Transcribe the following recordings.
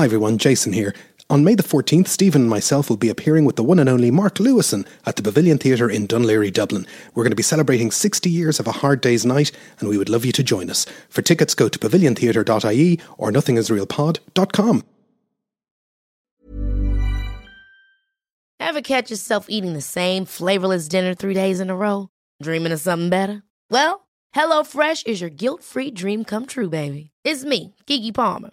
Hi everyone, Jason here. On May the 14th, Stephen and myself will be appearing with the one and only Mark Lewisohn at the Pavilion Theatre in Laoghaire, Dublin. We're going to be celebrating 60 years of a hard day's night, and we would love you to join us. For tickets, go to paviliontheatre.ie or nothingisrealpod.com. Ever catch yourself eating the same flavorless dinner three days in a row? Dreaming of something better? Well, HelloFresh is your guilt free dream come true, baby. It's me, Keke Palmer.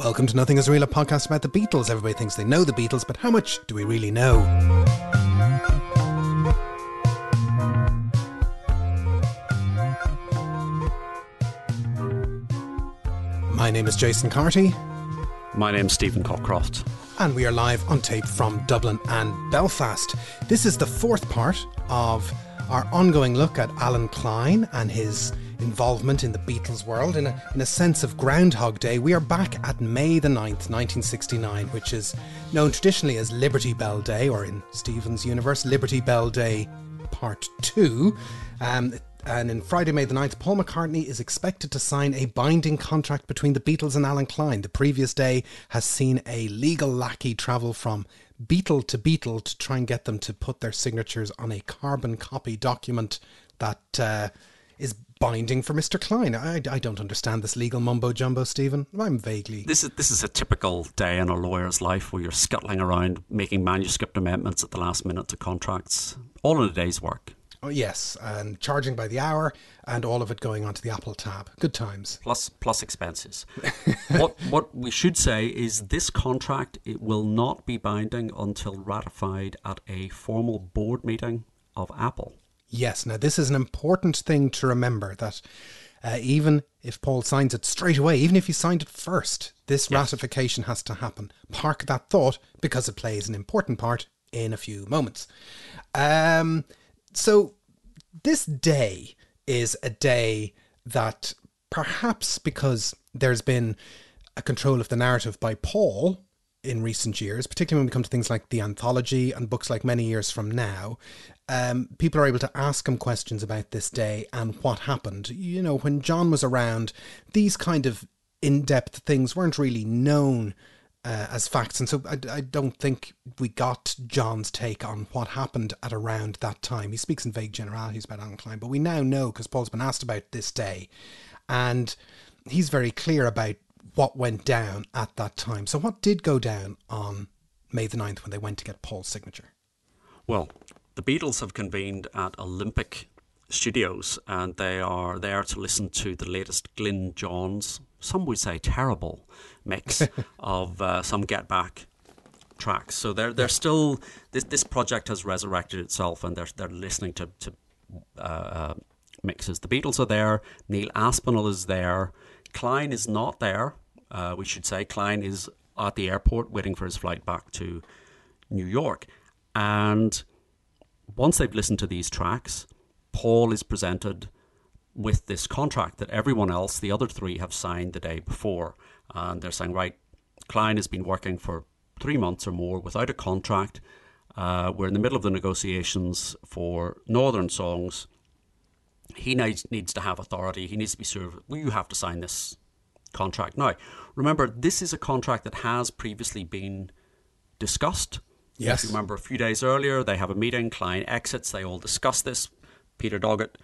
Welcome to Nothing Is Real, a podcast about the Beatles. Everybody thinks they know the Beatles, but how much do we really know? My name is Jason Carty, My name's Stephen Cockcroft. and we are live on tape from Dublin and Belfast. This is the fourth part of our ongoing look at Allen Klein and his involvement in the Beatles world. In a, in a sense of Groundhog Day, we are back at May the 9th, 1969, which is known traditionally as Liberty Bell Day, or in Stephen's universe, Liberty Bell Day Part 2. Um, and in Friday, May the 9th, Paul McCartney is expected to sign a binding contract between the Beatles and Allen Klein. The previous day has seen a legal lackey travel from Beatle to Beatle to try and get them to put their signatures on a carbon copy document that uh, is binding for Mr. Klein. I, I don't understand this legal mumbo jumbo, Stephen. I'm vaguely. This is this is a typical day in a lawyer's life where you're scuttling around making manuscript amendments at the last minute to contracts, all in a day's work. Oh, yes, and charging by the hour and all of it going onto the Apple tab. Good times. Plus plus expenses. what what we should say is this contract it will not be binding until ratified at a formal board meeting of Apple. Yes, now this is an important thing to remember that uh, even if Paul signs it straight away, even if he signed it first, this ratification has to happen. Park that thought because it plays an important part in a few moments. Um, so this day is a day that perhaps because there's been a control of the narrative by Paul in recent years, particularly when we come to things like the anthology and books like Many Years From Now, um, people are able to ask him questions about this day and what happened. You know, when John was around, these kind of in depth things weren't really known uh, as facts. And so I, I don't think we got John's take on what happened at around that time. He speaks in vague generalities about Allen Klein, but we now know because Paul's been asked about this day. And he's very clear about what went down at that time. So, what did go down on May the 9th when they went to get Paul's signature? Well, the Beatles have convened at Olympic Studios and they are there to listen to the latest Glyn Johns, some would say terrible, mix of uh, some Get Back tracks. So they're they're still this this project has resurrected itself and they're they're listening to to uh, uh, mixes. The Beatles are there. Neil Aspinall is there. Klein is not there. Uh, we should say Klein is at the airport waiting for his flight back to New York, and once they've listened to these tracks, Paul is presented with this contract that everyone else, the other three, have signed the day before. And they're saying, right, Klein has been working for three months or more without a contract. Uh, we're in the middle of the negotiations for Northern songs. He needs, needs to have authority. He needs to be served. Well, you have to sign this contract. Now, remember, this is a contract that has previously been discussed. Yes. If you remember, a few days earlier, they have a meeting. Klein exits. They all discuss this. Peter Doggett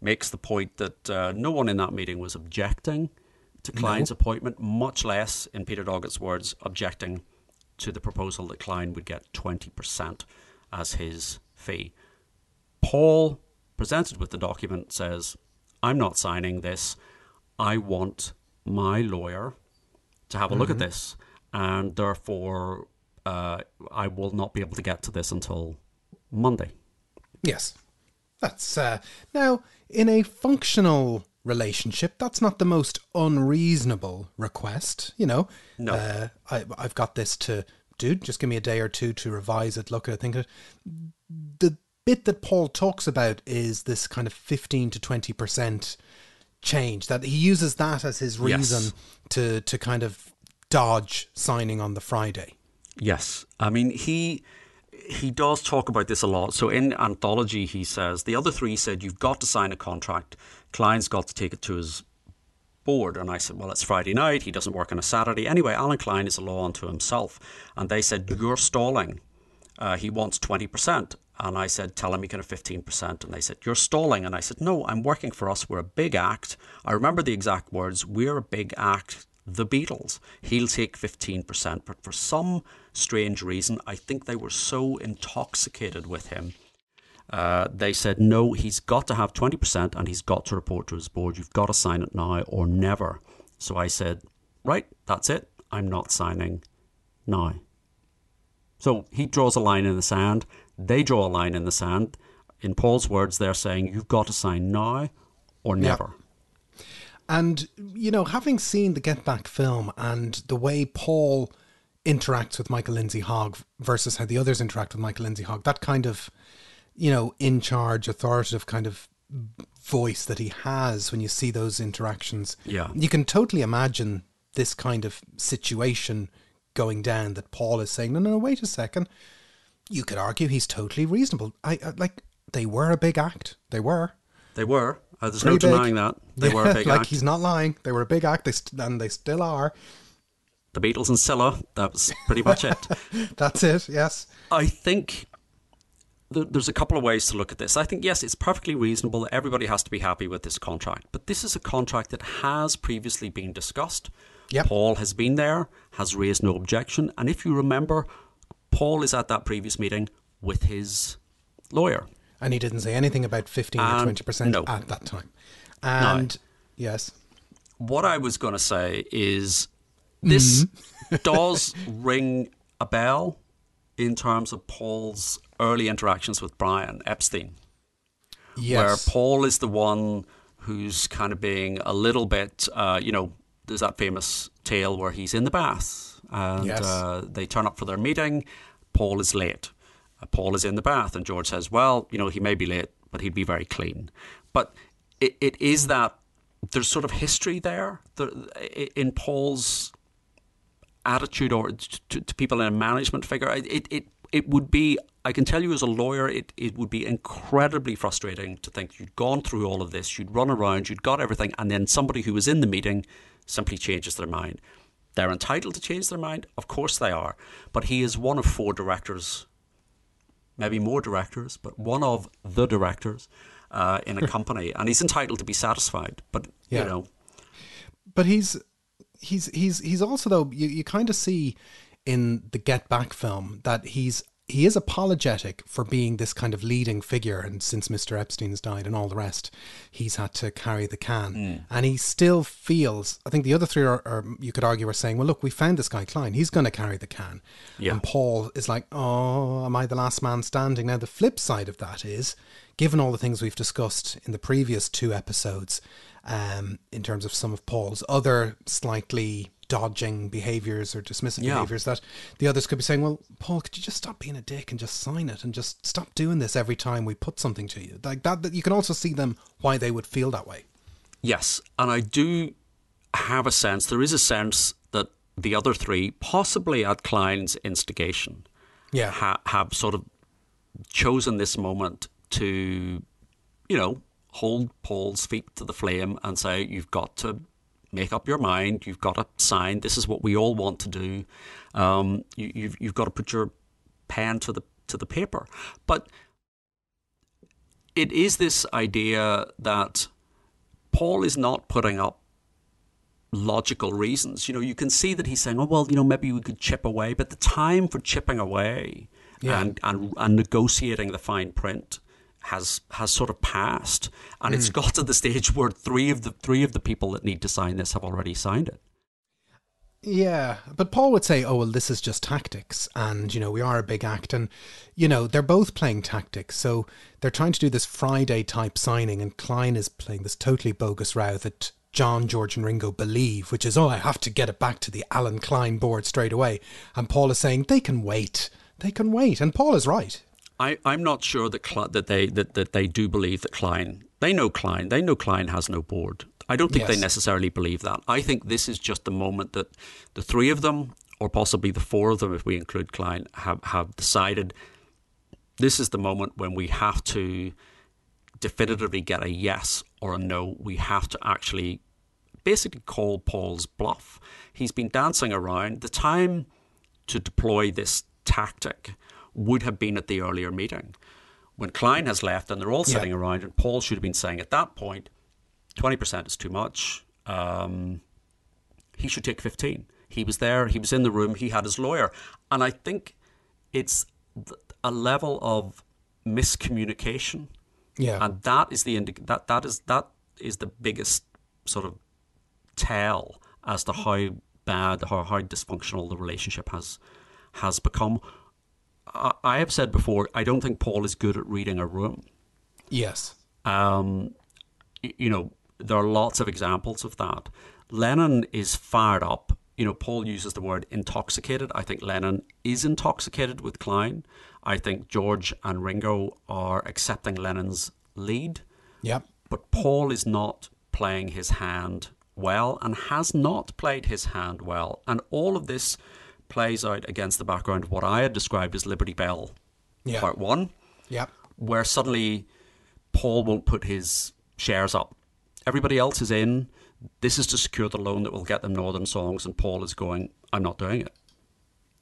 makes the point that uh, no one in that meeting was objecting to Klein's appointment, much less, in Peter Doggett's words, objecting to the proposal that Klein would get 20% as his fee. Paul, presented with the document, says, I'm not signing this. I want my lawyer to have a look at this, and therefore uh, I will not be able to get to this until Monday. Yes. That's uh, now in a functional relationship. That's not the most unreasonable request. You know, No. uh, I, I've got this to dude, just give me a day or two to revise it, look at it, think of it. The bit that Paul talks about is this kind of 15 to 20% change, that he uses that as his reason Yes. to, to kind of dodge signing on the Friday. Yes, I mean he he does talk about this a lot. So in anthology, he says the other three said you've got to sign a contract. Klein's got to take it to his board, and I said, well, it's Friday night. He doesn't work on a Saturday anyway. Allen Klein is a law unto himself, and they said you're stalling. Uh, he wants twenty percent. And I said, tell him he can have 15%. And they said, you're stalling. And I said, no, I'm working for us. We're a big act. I remember the exact words. We're a big act. The Beatles. He'll take 15%. But for some strange reason, I think they were so intoxicated with him. Uh, they said, no, he's got to have 20% and he's got to report to his board. You've got to sign it now or never. So I said, right, that's it. I'm not signing now. So he draws a line in the sand. They draw a line in the sand. In Paul's words, they're saying, you've got to sign now or never. And, you know, having seen the Get Back film and the way Paul interacts with Michael Lindsay Hogg versus how the others interact with Michael Lindsay Hogg, that kind of, you know, in charge, authoritative kind of voice that he has when you see those interactions. Yeah. You can totally imagine this kind of situation going down that Paul is saying, no, no, no, wait a second. You could argue he's totally reasonable. I, I like, they were a big act. They were. They were. Uh, there's Pretty no big. denying that. They were a big like act. he's not lying. They were a big act, they st- and they still are. The Beatles and Cilla. That was pretty much it. That's it. Yes. I think th- there's a couple of ways to look at this. I think, yes, it's perfectly reasonable that everybody has to be happy with this contract. But this is a contract that has previously been discussed. Yep. Paul has been there, has raised no objection. And if you remember, Paul is at that previous meeting with his lawyer. And he didn't say anything about fifteen or twenty percent no. at that time. And yes, what I was going to say is this does ring a bell in terms of Paul's early interactions with Brian Epstein, yes, where Paul is the one who's kind of being a little bit, uh, you know, there's that famous tale where he's in the bath and Yes. uh, they turn up for their meeting. Paul is late. Paul is in the bath, and George says, "Well, you know, he may be late, but he'd be very clean." But it, it is that there's sort of history there there in Paul's attitude or to, to people in a management figure. It, it it would be. I can tell you as a lawyer, it, it would be incredibly frustrating to think you'd gone through all of this, you'd run around, you'd got everything, and then somebody who was in the meeting simply changes their mind. They're entitled to change their mind, of course they are, but he is one of four directors maybe more directors, but one of the directors uh, in a company, and he's entitled to be satisfied. But Yeah. you know, but he's he's he's he's also though you, you kind of see in the Get Back film that he's he is apologetic for being this kind of leading figure and since Mr. Epstein's died and all the rest he's had to carry the can Hmm. and he still feels I think the other three are, are you could argue are saying well look we found this guy Klein he's going to carry the can Yeah. and Paul is like oh am I the last man standing now the flip side of that is given all the things we've discussed in the previous two episodes um, in terms of some of Paul's other slightly dodging behaviors or dismissive Yeah. behaviors that the others could be saying, well, Paul, could you just stop being a dick and just sign it and just stop doing this every time we put something to you? Like that, that you can also see them why they would feel that way. yes, and I do have a sense. There is a sense that the other three, possibly at Klein's instigation, Yeah. ha- have sort of chosen this moment to, you know, hold Paul's feet to the flame and say, you've got to make up your mind. You've got to sign. This is what we all want to do. Um, you, you've, you've got to put your pen to the to the paper. But it is this idea that Paul is not putting up logical reasons. You know, you can see that he's saying, "Oh well, you know, maybe we could chip away," but the time for chipping away Yeah. and, and and negotiating the fine print has has sort of passed, and it's hmm. got to the stage where three of the three of the people that need to sign this have already signed it. Yeah, but Paul would say, "Oh well, this is just tactics, and you know we are a big act, and you know they're both playing tactics. So they're trying to do this Friday type signing, and Klein is playing this totally bogus row that John, George, and Ringo believe, which is, oh, I have to get it back to the Allen Klein board straight away. And Paul is saying they can wait. They can wait. And Paul is right. I, I'm not sure that Cl- that they that, that they do believe that Klein. They know Klein. They know Klein has no board. I don't think Yes. they necessarily believe that. I think this is just the moment that the three of them, or possibly the four of them, if we include Klein, have have decided this is the moment when we have to definitively get a yes or a no. We have to actually basically call Paul's bluff. He's been dancing around. The time to deploy this tactic would have been at the earlier meeting. When Klein has left and they're all sitting Yeah. around, and Paul should have been saying at that point, 20% is too much. Um, he should take 15. He was there, he was in the room, he had his lawyer. And I think it's a level of miscommunication Yeah. and that is the indi- that that is that is the biggest sort of tell as to how bad how, how dysfunctional the relationship has has become. I, I have said before, I don't think Paul is good at reading a room. yes. Um, you know, there are lots of examples of that. Lennon is fired up. You know, Paul uses the word intoxicated. I think Lennon is intoxicated with Klein. I think George and Ringo are accepting Lennon's lead. Yep. But Paul is not playing his hand well and has not played his hand well. And all of this plays out against the background of what I had described as Liberty Bell Yeah. Part 1 Yep. where suddenly Paul won't put his shares up. Everybody else is in. This is to secure the loan that will get them Northern Songs, and Paul is going, I'm not doing it.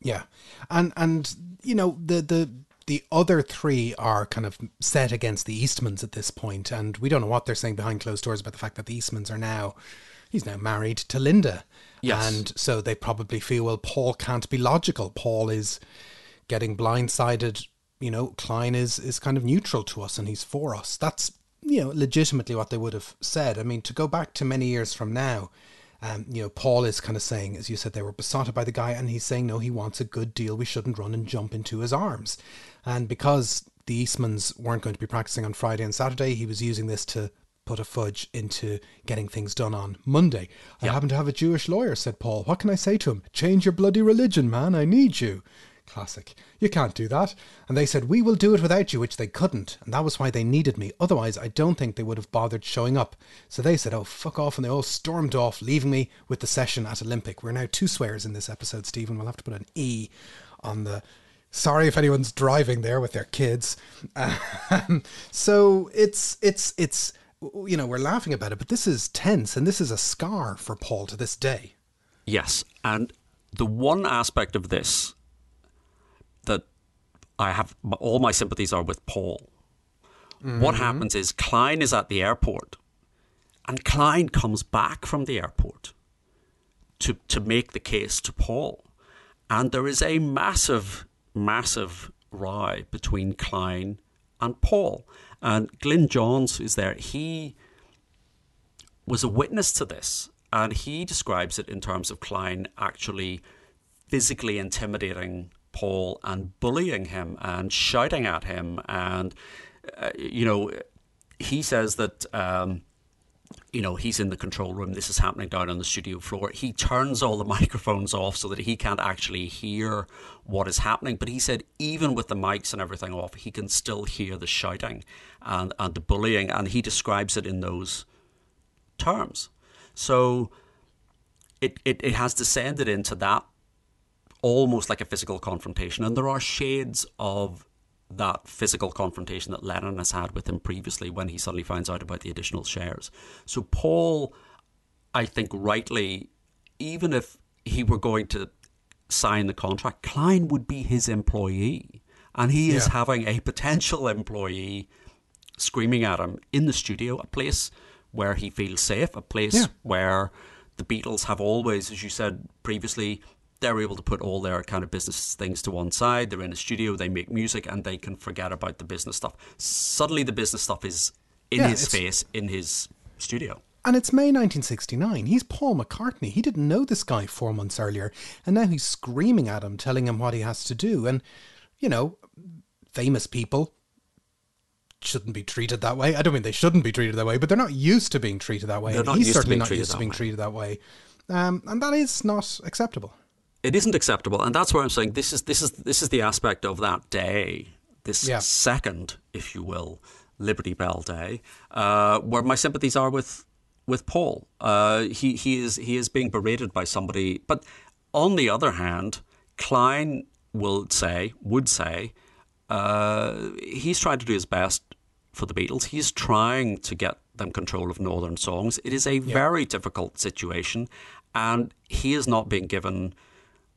Yeah, and and you know the the the other three are kind of set against the Eastmans at this point, and we don't know what they're saying behind closed doors about the fact that the Eastmans are now he's now married to Linda, Yes. and so they probably feel well Paul can't be logical. Paul is getting blindsided. You know, Klein is is kind of neutral to us, and he's for us. That's you know legitimately what they would have said. I mean, to go back to many years from now. Um, you know, Paul is kind of saying, as you said, they were besotted by the guy, and he's saying, no, he wants a good deal. We shouldn't run and jump into his arms. And because the Eastmans weren't going to be practicing on Friday and Saturday, he was using this to put a fudge into getting things done on Monday. I happen to have a Jewish lawyer, said Paul. What can I say to him? Change your bloody religion, man. I need you. Classic. You can't do that. And they said, We will do it without you, which they couldn't. And that was why they needed me. Otherwise, I don't think they would have bothered showing up. So they said, Oh, fuck off. And they all stormed off, leaving me with the session at Olympic. We're now two swears in this episode, Stephen. We'll have to put an E on the. Sorry if anyone's driving there with their kids. Um, so it's, it's, it's, you know, we're laughing about it, but this is tense and this is a scar for Paul to this day. Yes. And the one aspect of this that I have all my sympathies are with Paul. What mm-hmm. happens is Klein is at the airport and Klein comes back from the airport to, to make the case to Paul. And there is a massive, massive row between Klein and Paul. And Glyn Johns is there. He was a witness to this, and he describes it in terms of Klein actually physically intimidating Paul and bullying him and shouting at him. And, uh, you know, he says that. Um, you know, he's in the control room. This is happening down on the studio floor. He turns all the microphones off so that he can't actually hear what is happening. But he said, even with the mics and everything off, he can still hear the shouting and, and the bullying. And he describes it in those terms. So it, it, it has descended into that almost like a physical confrontation. And there are shades of that physical confrontation that Lennon has had with him previously when he suddenly finds out about the additional shares. So Paul, I think rightly, even if he were going to sign the contract, Klein would be his employee. And he is having a potential employee screaming at him in the studio, a place where he feels safe, a place Yeah. where the Beatles have always, as you said previously, they're able to put all their kind of business things to one side. They're in a studio, they make music, and they can forget about the business stuff. Suddenly, the business stuff is in Yeah, his face, in his studio. And it's May 1969. He's Paul McCartney. He didn't know this guy four months earlier. And now he's screaming at him, telling him what he has to do. And, you know, famous people shouldn't be treated that way. I don't mean they shouldn't be treated that way, but they're not used to being treated that way. He's certainly not used to being treated that way. Um, and that is not acceptable. It isn't acceptable, and that's where I'm saying this is this is this is the aspect of that day, this Yeah. second, if you will, Liberty Bell Day, uh, where my sympathies are with with Paul. Uh, he he is he is being berated by somebody, but on the other hand, Klein will say would say uh, he's trying to do his best for the Beatles. He's trying to get them control of Northern songs. It is a very difficult situation, and he is not being given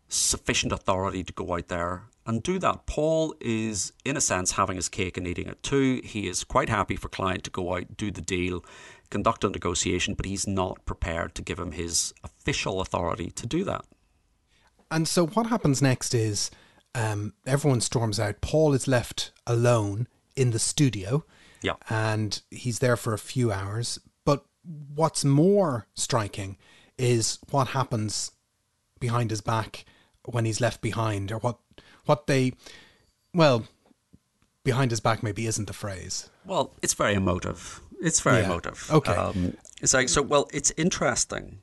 sufficient authority to go out there and do that. Paul is, in a sense, having his cake and eating it too. He is quite happy for Klein to go out, do the deal, conduct a negotiation, but he's not prepared to give him his official authority to do that. And so what happens next is um, everyone storms out. Paul is left alone in the studio. Yeah. And he's there for a few hours. But what's more striking is what happens behind his back when he's left behind, or what what they well behind his back maybe isn't the phrase. Well, it's very emotive. It's very Yeah. emotive. Okay. Um, it's like so. Well, it's interesting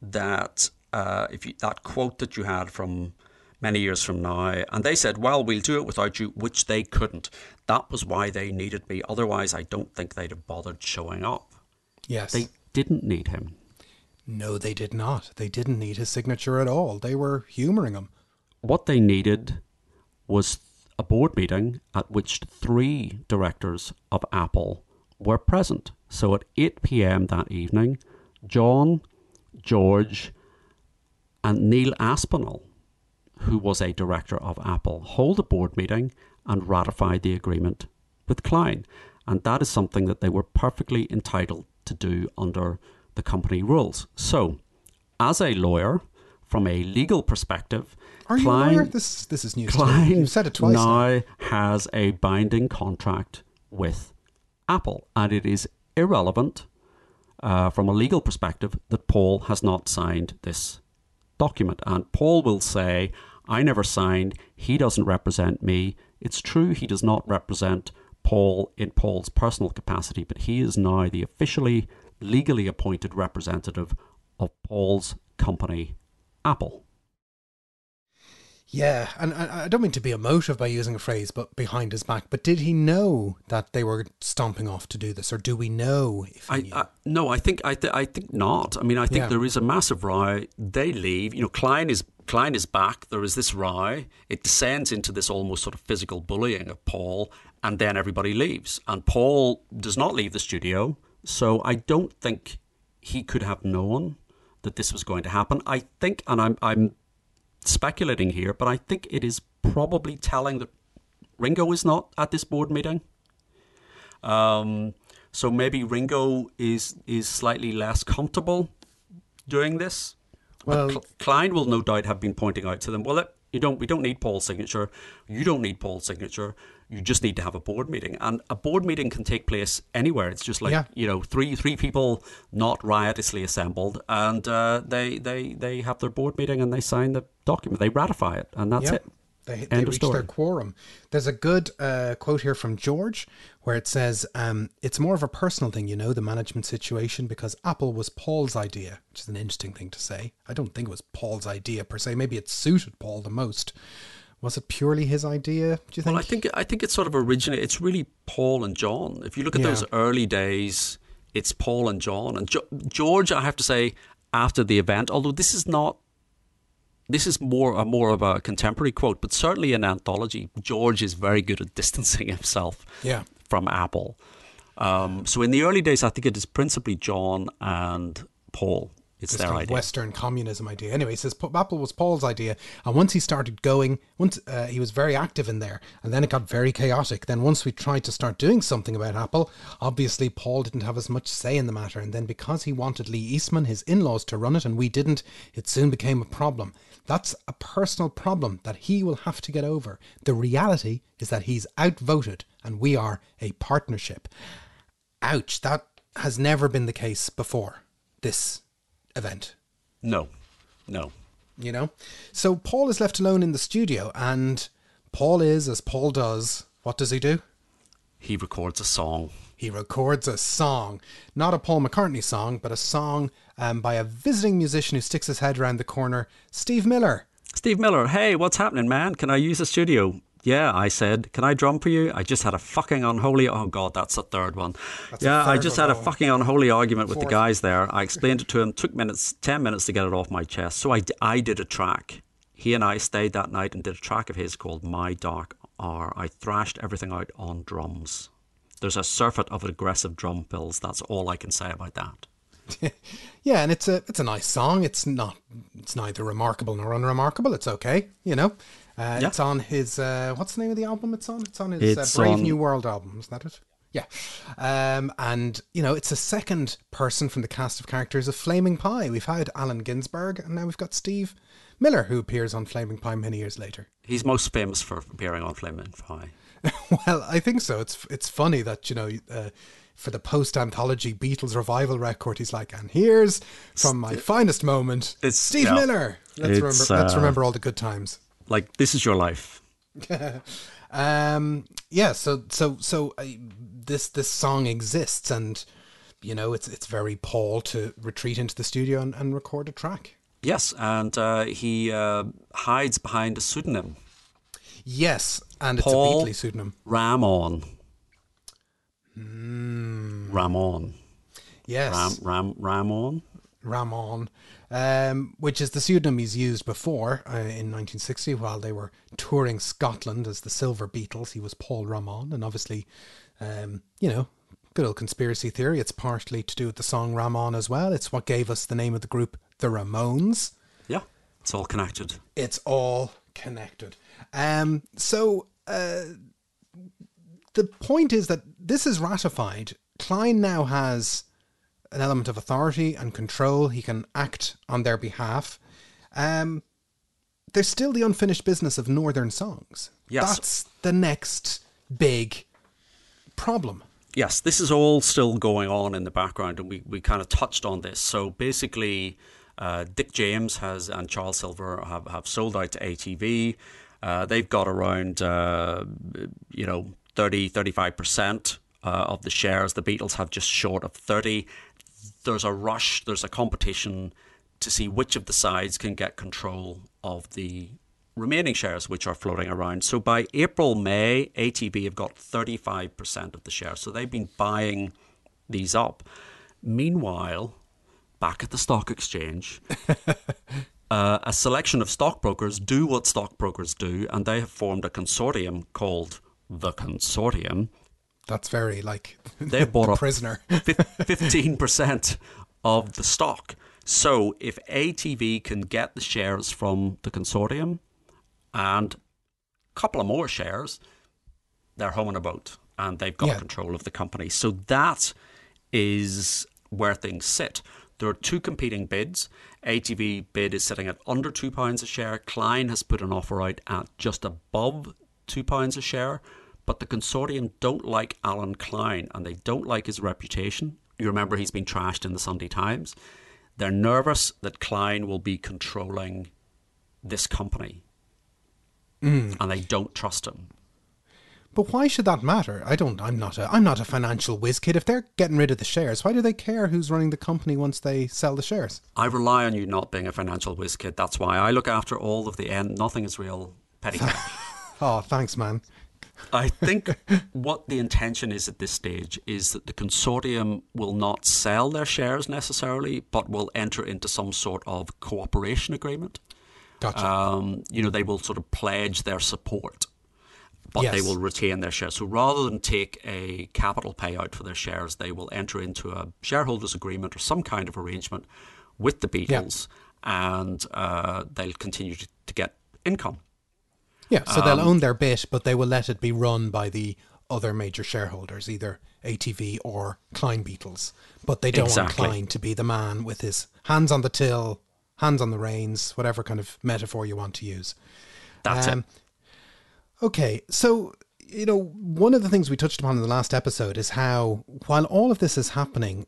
that uh, if you, that quote that you had from many years from now, and they said, "Well, we'll do it without you," which they couldn't. That was why they needed me. Otherwise, I don't think they'd have bothered showing up. Yes. They didn't need him. No, they did not. They didn't need his signature at all. They were humouring him. What they needed was a board meeting at which three directors of Apple were present. So at 8 p.m. that evening, John, George, and Neil Aspinall, who was a director of Apple, hold a board meeting and ratify the agreement with Klein. And that is something that they were perfectly entitled to do under the company rules. So, as a lawyer, from a legal perspective, Are you Klein, a lawyer? This this is news. Klein You've said it twice. now. now has a binding contract with Apple, and it is irrelevant uh, from a legal perspective that Paul has not signed this document. And Paul will say, I never signed, he doesn't represent me. It's true he does not represent Paul in Paul's personal capacity, but he is now the officially, legally appointed representative of Paul's company, Apple. Yeah, and I don't mean to be emotive by using a phrase, but behind his back. But did he know that they were stomping off to do this, or do we know if he I, knew? I no, I think I, th- I think not. I mean, I think Yeah. there is a massive row. They leave. You know, Klein is Klein is back. There is this row. It descends into this almost sort of physical bullying of Paul, and then everybody leaves. And Paul does not leave the studio. So I don't think he could have known that this was going to happen. I think, and I'm I'm speculating here, but I think it is probably telling that Ringo is not at this board meeting. Um, so maybe Ringo is is slightly less comfortable doing this. Well- Cl- Klein will no doubt have been pointing out to them, well, look, you don't we don't need Paul's signature. You don't need Paul's signature. You just need to have a board meeting, and a board meeting can take place anywhere. It's just like Yeah. you know, three three people not riotously assembled, and uh, they they they have their board meeting and they sign the document. They ratify it, and that's it. They, they of reached story. their quorum. There's a good uh, quote here from George where it says, um, It's more of a personal thing, you know, the management situation, because Apple was Paul's idea, which is an interesting thing to say. I don't think it was Paul's idea per se. Maybe it suited Paul the most. Was it purely his idea, do you think? Well, I think I think it's sort of originated. It's really Paul and John. If you look at Yeah. those early days, it's Paul and John. And jo- George, I have to say, after the event, although this is not, this is more a more of a contemporary quote, but certainly in anthology, George is very good at distancing himself Yeah. from Apple. Um, so in the early days, I think it is principally John and Paul. It's this their kind of idea. Western communism idea. Anyway, he says Apple was Paul's idea, and once he started going, once uh, he was very active in there, and then it got very chaotic. Then once we tried to start doing something about Apple, obviously Paul didn't have as much say in the matter, and then because he wanted Lee Eastman, his in-laws, to run it, and we didn't, it soon became a problem. That's a personal problem that he will have to get over. The reality is that he's outvoted, and we are a partnership. Ouch! That has never been the case before. This event No, no. you know so paul is left alone in the studio and paul is as paul does what does he do he records a song. He records a song, not a Paul McCartney song, but a song um, by a visiting musician who sticks his head around the corner, Steve Miller. Steve Miller, hey, what's happening, man? Can I use the studio? Yeah, I said, can I drum for you? I just had a fucking unholy. Oh God, that's the third one. That's yeah, a I third just had a fucking unholy argument with the guys there. I explained it to him. Took minutes, ten minutes to get it off my chest. So I, I did a track. He and I stayed that night and did a track of his called My Dark Hour. I thrashed everything out on drums. There's a surfeit of aggressive drum fills. That's all I can say about that. Yeah, and it's a it's a nice song. It's not it's neither remarkable nor unremarkable. It's okay, you know. Uh, Yeah. It's on his uh, what's the name of the album? It's on. It's on his It's uh, Brave on- New World album. Isn't that it? Yeah. Um, and you know, it's a second person from the cast of characters of Flaming Pie. We've had Allen Ginsberg, and now we've got Steve Miller, who appears on Flaming Pie many years later. He's most famous for appearing on Flaming Pie. well, I think so. It's it's funny that you know. Uh, for the post anthology Beatles revival record, he's like, and here's from my finest moment, It's- Steve yeah. Miller. Let's It's, remember. let's uh, remember all the good times. Like, this is your life. Um, yeah. So so so uh, this this song exists, and you know it's it's very Paul to retreat into the studio and, and record a track. Yes, and uh, he uh, hides behind a pseudonym, Yes, and it's Paul- a Beatley pseudonym. Ramon. Hmm. Ramon. Yes, Ram, Ram, Ramon. Ramon, um, which is the pseudonym he's used before uh, in 1960 while they were touring Scotland as the Silver Beatles. He was Paul Ramon, and obviously, um, you know, good old conspiracy theory. It's partly to do with the song Ramon as well. It's what gave us the name of the group, the Ramones. Yeah, it's all connected. It's all connected. Um, so uh, the point is that this is ratified. Klein now has an element of authority and control. He can act on their behalf. Um, there's still the unfinished business of Northern songs. Yes. That's the next big problem. Yes, this is all still going on in the background, and we, we kind of touched on this. So basically, uh, Dick James has and Charles Silver have, have sold out to ATV. Uh, they've got around, uh, you know, 30, 35% uh, of the shares. The Beatles have just short of 30. There's a rush, there's a competition to see which of the sides can get control of the remaining shares which are floating around. So by April, May, ATV have got 35% of the shares. So they've been buying these up. Meanwhile, back at the stock exchange, uh, a selection of stockbrokers do what stockbrokers do, and they have formed a consortium called the Consortium. That's very like They've bought the up prisoner. fifteen percent of the stock. So if ATV can get the shares from the consortium and a couple of more shares, they're home on a boat and they've got Yeah. control of the company. So that is where things sit. There are two competing bids. ATV bid is sitting at under two pounds a share. Klein has put an offer out at just above two pounds a share. But the consortium don't like Allen Klein and they don't like his reputation. You remember he's been trashed in the Sunday Times. They're nervous that Klein will be controlling this company. Hmm. And they don't trust him. But why should that matter? I don't. I'm not a. I'm not a financial whiz kid. If they're getting rid of the shares, why do they care who's running the company once they sell the shares? I rely on you not being a financial whiz kid. That's why I look after all of the end. Nothing is real petty. Oh, thanks, man. I think what the intention is at this stage is that the consortium will not sell their shares necessarily, but will enter into some sort of cooperation agreement. Gotcha. Um, you know, they will sort of pledge their support, but they will retain their shares. So rather than take a capital payout for their shares, they will enter into a shareholders agreement or some kind of arrangement with the Beatles, and uh, they'll continue to, to get income. Yeah. So um, they'll own their bit, but they will let it be run by the other major shareholders, either ATV or Klein Beatles. But they don't Exactly. want Klein to be the man with his hands on the till, hands on the reins, whatever kind of metaphor you want to use. That's Um, it. Okay, so you know, one of the things we touched upon in the last episode is how while all of this is happening,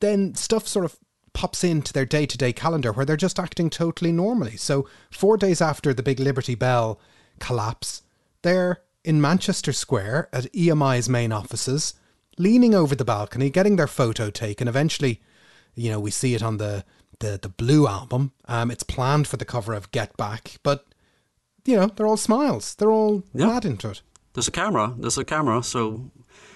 then stuff sort of pops into their day-to-day calendar where they're just acting totally normally. So, 4 days after the big Liberty Bell collapse, they're in Manchester Square at EMI's main offices, leaning over the balcony, getting their photo taken. Eventually, you know, we see it on the the, the Blue album. Um, it's planned for the cover of Get Back, but you know, they're all smiles. They're all Yeah. mad into it. There's a camera. There's a camera. So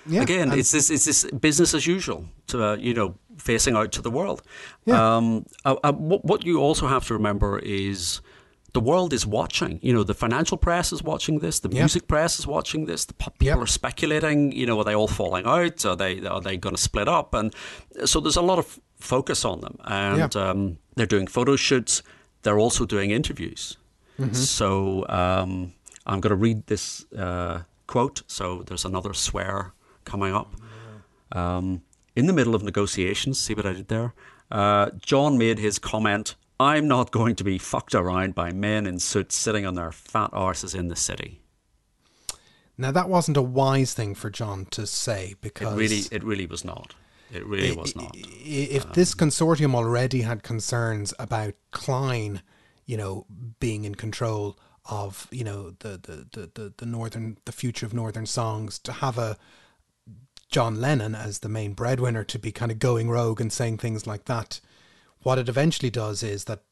Yeah, again, it's this it's this business as usual to uh, you know facing out to the world. Yeah. Um, uh, uh, what, what you also have to remember is the world is watching. You know, the financial press is watching this. The Yeah. music press is watching this. The people Yep. are speculating. You know, are they all falling out? Are they are they going to split up? And so there's a lot of focus on them, and Yeah. um, they're doing photo shoots. They're also doing interviews. So um, I'm going to read this uh, quote. So there's another swear coming up. Um, in the middle of negotiations, see what I did there? Uh, John made his comment I'm not going to be fucked around by men in suits sitting on their fat arses in the city. Now that wasn't a wise thing for John to say because It really, it really was not. It really was not. if this consortium already had concerns about Klein, you know, being in control of, you know, the the, the, the, the northern the future of northern songs, to have a John Lennon as the main breadwinner to be kind of going rogue and saying things like that, what it eventually does is that,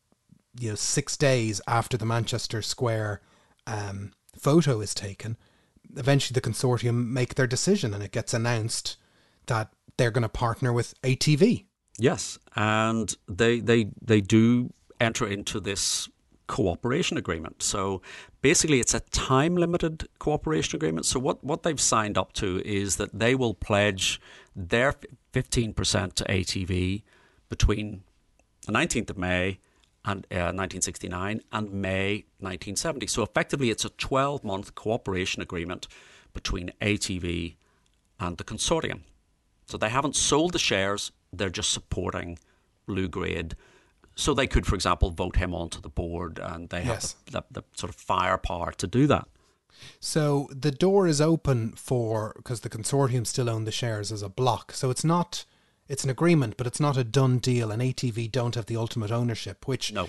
you know, six days after the Manchester Square um, photo is taken, eventually the consortium make their decision and it gets announced that they're going to partner with ATV. Yes, and they they they do enter into this cooperation agreement. So basically, it's a time limited cooperation agreement. So what what they've signed up to is that they will pledge their fifteen percent to ATV between the nineteenth of May and uh, 1969 and May 1970. So effectively, it's a 12 month cooperation agreement between ATV and the consortium. So they haven't sold the shares, they're just supporting Lew Grade. So they could, for example, vote him onto the board and they Yes. have the, the, the sort of firepower to do that. So the door is open for because the consortium still own the shares as a block. So it's not it's an agreement, but it's not a done deal. And ATV don't have the ultimate ownership, which No.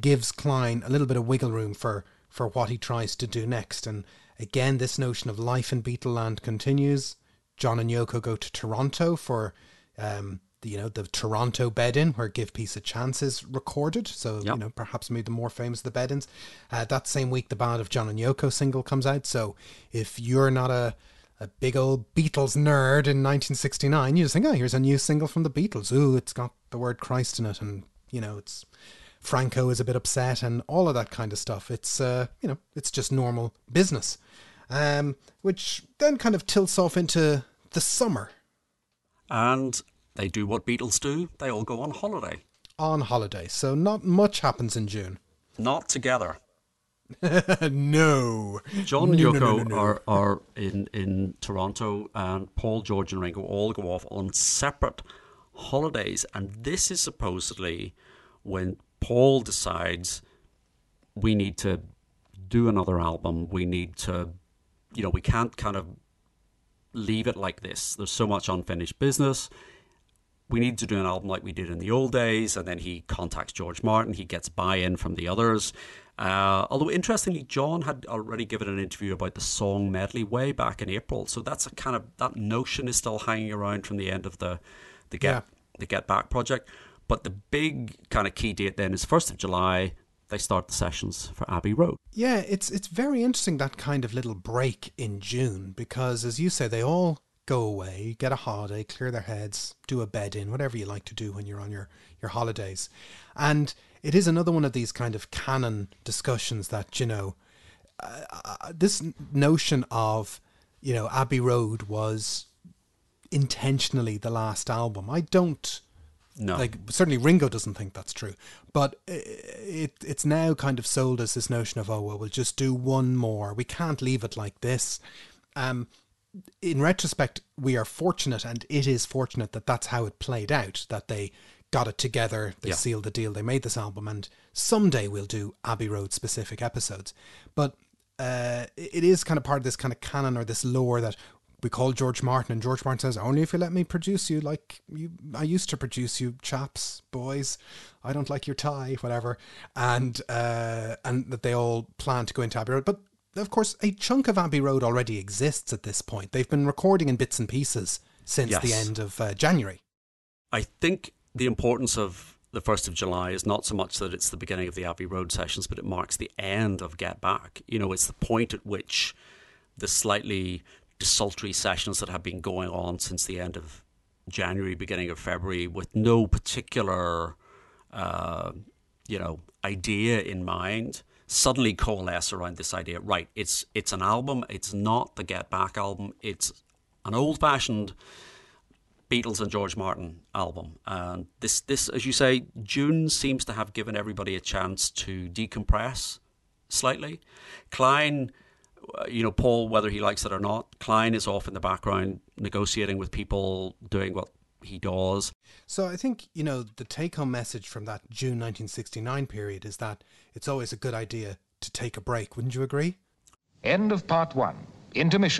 gives Klein a little bit of wiggle room for for what he tries to do next. And again, this notion of life in Beatleland continues. John and Yoko go to Toronto for um, the, you know the Toronto bed-in where Give Peace a Chance is recorded. So you know perhaps made them more famous the bed-ins. Uh, that same week, the Ballad of John and Yoko single comes out. So if you're not a a big old Beatles nerd in 1969, you just think, oh, here's a new single from the Beatles. Ooh, it's got the word Christ in it, and you know it's Franco is a bit upset and all of that kind of stuff. It's uh, you know, it's just normal business. Um, which then kind of tilts off into the summer And they do what Beatles do they all go on holiday. on holiday. So not much happens in June. Not together. no. John and No, Yoko no, no. Are, are in, in Toronto, and Paul, George, and Ringo all go off on separate holidays. And this is supposedly when Paul decides we need to do another album. We need to, you know, we can't kind of leave it like this. There's so much unfinished business. We need to do an album like we did in the old days. And then he contacts George Martin. He gets buy in from the others. Uh, although, interestingly, John had already given an interview about the song medley way back in April. So that's a kind of, that notion is still hanging around from the end of the, the Get, Yeah. the Get Back project. But the big kind of key date then is 1st of July. They start the sessions for Abbey Road. Yeah, it's it's very interesting that kind of little break in June because, as you say, they all go away, get a holiday, clear their heads, do a bed in, whatever you like to do when you're on your your holidays, and it is another one of these kind of canon discussions that you know uh, uh, this notion of you know Abbey Road was intentionally the last album. I don't No. like certainly Ringo doesn't think that's true, but it it's now kind of sold as this notion of oh well we'll just do one more. We can't leave it like this. Um, in retrospect, we are fortunate, and it is fortunate that that's how it played out. That they got it together, they Yeah. sealed the deal, they made this album, and someday we'll do Abbey Road specific episodes. But uh, it is kind of part of this kind of canon or this lore that we call George Martin, and George Martin says, "Only if you let me produce you, like you, I used to produce you, chaps, boys. I don't like your tie, whatever." And uh, and that they all plan to go into Abbey Road, but of course, a chunk of Abbey Road already exists at this point. They've been recording in bits and pieces since Yes. the end of uh, January. I think the importance of the 1st of July is not so much that it's the beginning of the Abbey Road sessions, but it marks the end of Get Back. You know, it's the point at which the slightly desultory sessions that have been going on since the end of January, beginning of February, with no particular, uh, you know, idea in mind, suddenly coalesce around this idea. Right, it's it's an album. It's not the Get Back album. It's an old-fashioned Beatles and George Martin album. And this, this, as you say, June seems to have given everybody a chance to decompress slightly. Klein, uh, you know, Paul, whether he likes it or not, Klein is off in the background negotiating with people, doing what he does. So I think, you know, the take home message from that June 1969 period is that it's always a good idea to take a break. Wouldn't you agree? End of part one. Intermission.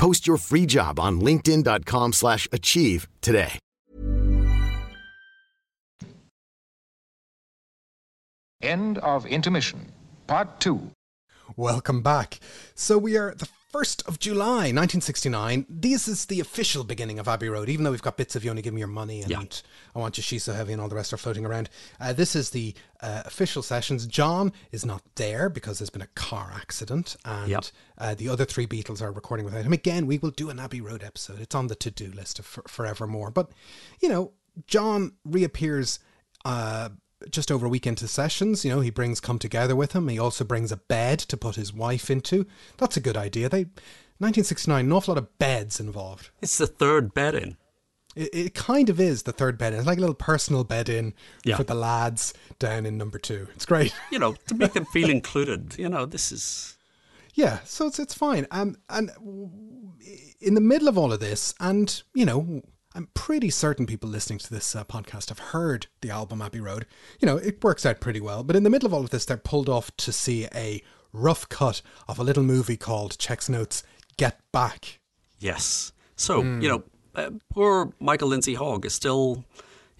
Post your free job on linkedin.com/achieve slash achieve today. End of intermission. Part two. Welcome back. So we are at the 1st of July 1969. This is the official beginning of Abbey Road, even though we've got bits of You Only Give Me Your Money and Yeah. I Want You She's So Heavy and all the rest are floating around. Uh, this is the uh, official sessions. John is not there because there's been a car accident and Yep. uh, the other three Beatles are recording without him. Again, we will do an Abbey Road episode. It's on the to do list of for- forevermore. But, you know, John reappears uh, just over a week into sessions. You know, he brings Come Together with him. He also brings a bed to put his wife into. That's a good idea. They 1969, an awful lot of beds involved. It's the third bed in. It, it kind of is the third bed. In. It's like a little personal bed in Yeah. for the lads down in number two. It's great. You know, to make them feel included. You know, this is. Yeah, so it's it's fine. Um, and in the middle of all of this, and you know, I'm pretty certain people listening to this uh, podcast have heard the album Abbey Road. You know, it works out pretty well. But in the middle of all of this, they're pulled off to see a rough cut of a little movie called Checks Notes Get Back. Yes. So, you know, uh, poor Michael Lindsay Hogg is still,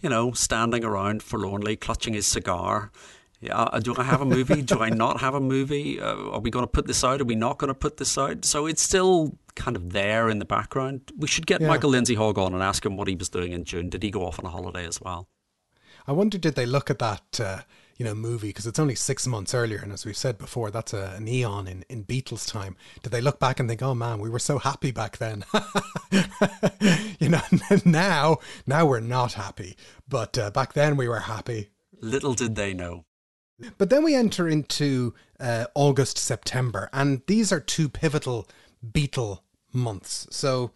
you know, standing around forlornly, clutching his cigar. Yeah, uh, do I have a movie? do I not have a movie? Uh, are we going to put this out? Are we not going to put this out? So it's still kind of there in the background. We should get Yeah. Michael Lindsay Hogg on and ask him what he was doing in June. Did he go off on a holiday as well? I wonder did they look at that uh, you know movie because it's only six months earlier, and as we've said before, that's a, an eon in in Beatles time. Did they look back and think, oh man, we were so happy back then? you know, now now we're not happy, but uh, back then we were happy. Little did they know. But then we enter into uh, August, September, and these are two pivotal Beatle months. So,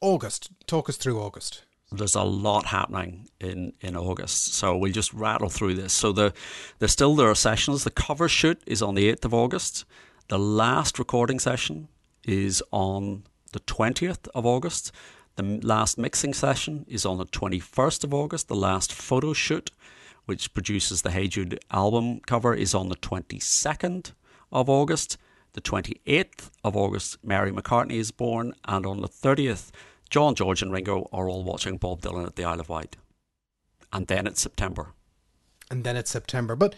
August, talk us through August. there's a lot happening in, in August. So we'll just rattle through this. So the there's still there are sessions. The cover shoot is on the 8th of August. The last recording session is on the 20th of August. The last mixing session is on the 21st of August. The last photo shoot, which produces the Hey Jude album cover, is on the 22nd of August. The 28th of August, Mary McCartney is born. And on the 30th, John, George, and Ringo are all watching Bob Dylan at the Isle of Wight. And then it's September. and then it's September. But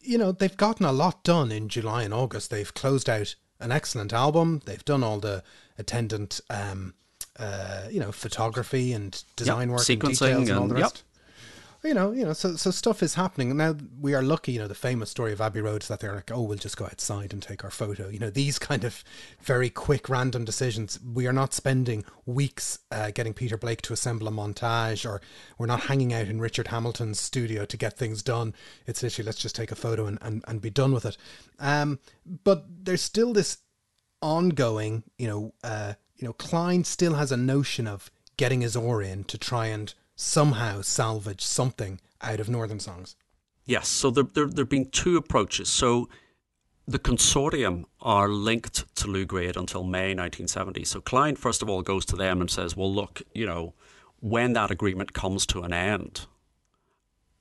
you know, they've gotten a lot done in July and August. They've closed out an excellent album. They've done all the attendant, um, uh, you know, photography and design Yep, work, and sequencing details, and all the rest. yep. You know, you know, so so stuff is happening. Now we are lucky, you know, the famous story of Abbey Road is that they're like, oh, we'll just go outside and take our photo. You know, these kind of very quick, random decisions. We are not spending weeks uh, getting Peter Blake to assemble a montage, or we're not hanging out in Richard Hamilton's studio to get things done. It's literally let's just take a photo and, and, and be done with it. Um, but there's still this ongoing, you know, uh, you know, Klein still has a notion of getting his oar in to try and somehow salvage something out of Northern Songs. Yes, so there, there, there have been two approaches. So the consortium are linked to Lew Grade until May 1970. So Klein, first of all, goes to them and says, well, look, you know, when that agreement comes to an end,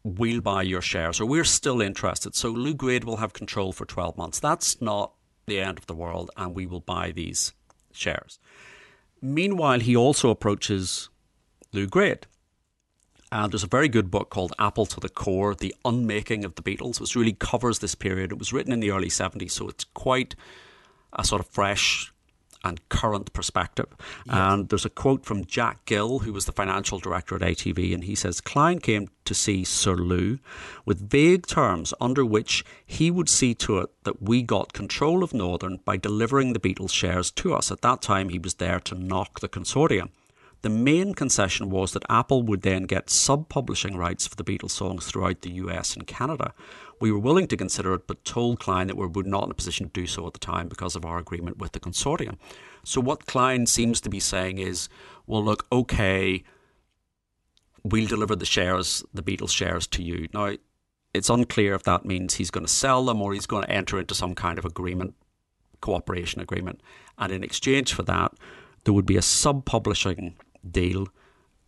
we'll buy your shares, or we're still interested. So Lew Grade will have control for 12 months. That's not the end of the world, and we will buy these shares. Meanwhile, he also approaches Lew Grade and there's a very good book called Apple to the Core The Unmaking of the Beatles, which really covers this period. It was written in the early 70s, so it's quite a sort of fresh and current perspective. Yes. And there's a quote from Jack Gill, who was the financial director at ATV, and he says Klein came to see Sir Lew with vague terms under which he would see to it that we got control of Northern by delivering the Beatles shares to us. At that time, he was there to knock the consortium. The main concession was that Apple would then get sub publishing rights for the Beatles songs throughout the US and Canada. We were willing to consider it, but told Klein that we were not in a position to do so at the time because of our agreement with the consortium. So, what Klein seems to be saying is, well, look, okay, we'll deliver the shares, the Beatles shares to you. Now, it's unclear if that means he's going to sell them or he's going to enter into some kind of agreement, cooperation agreement. And in exchange for that, there would be a sub publishing deal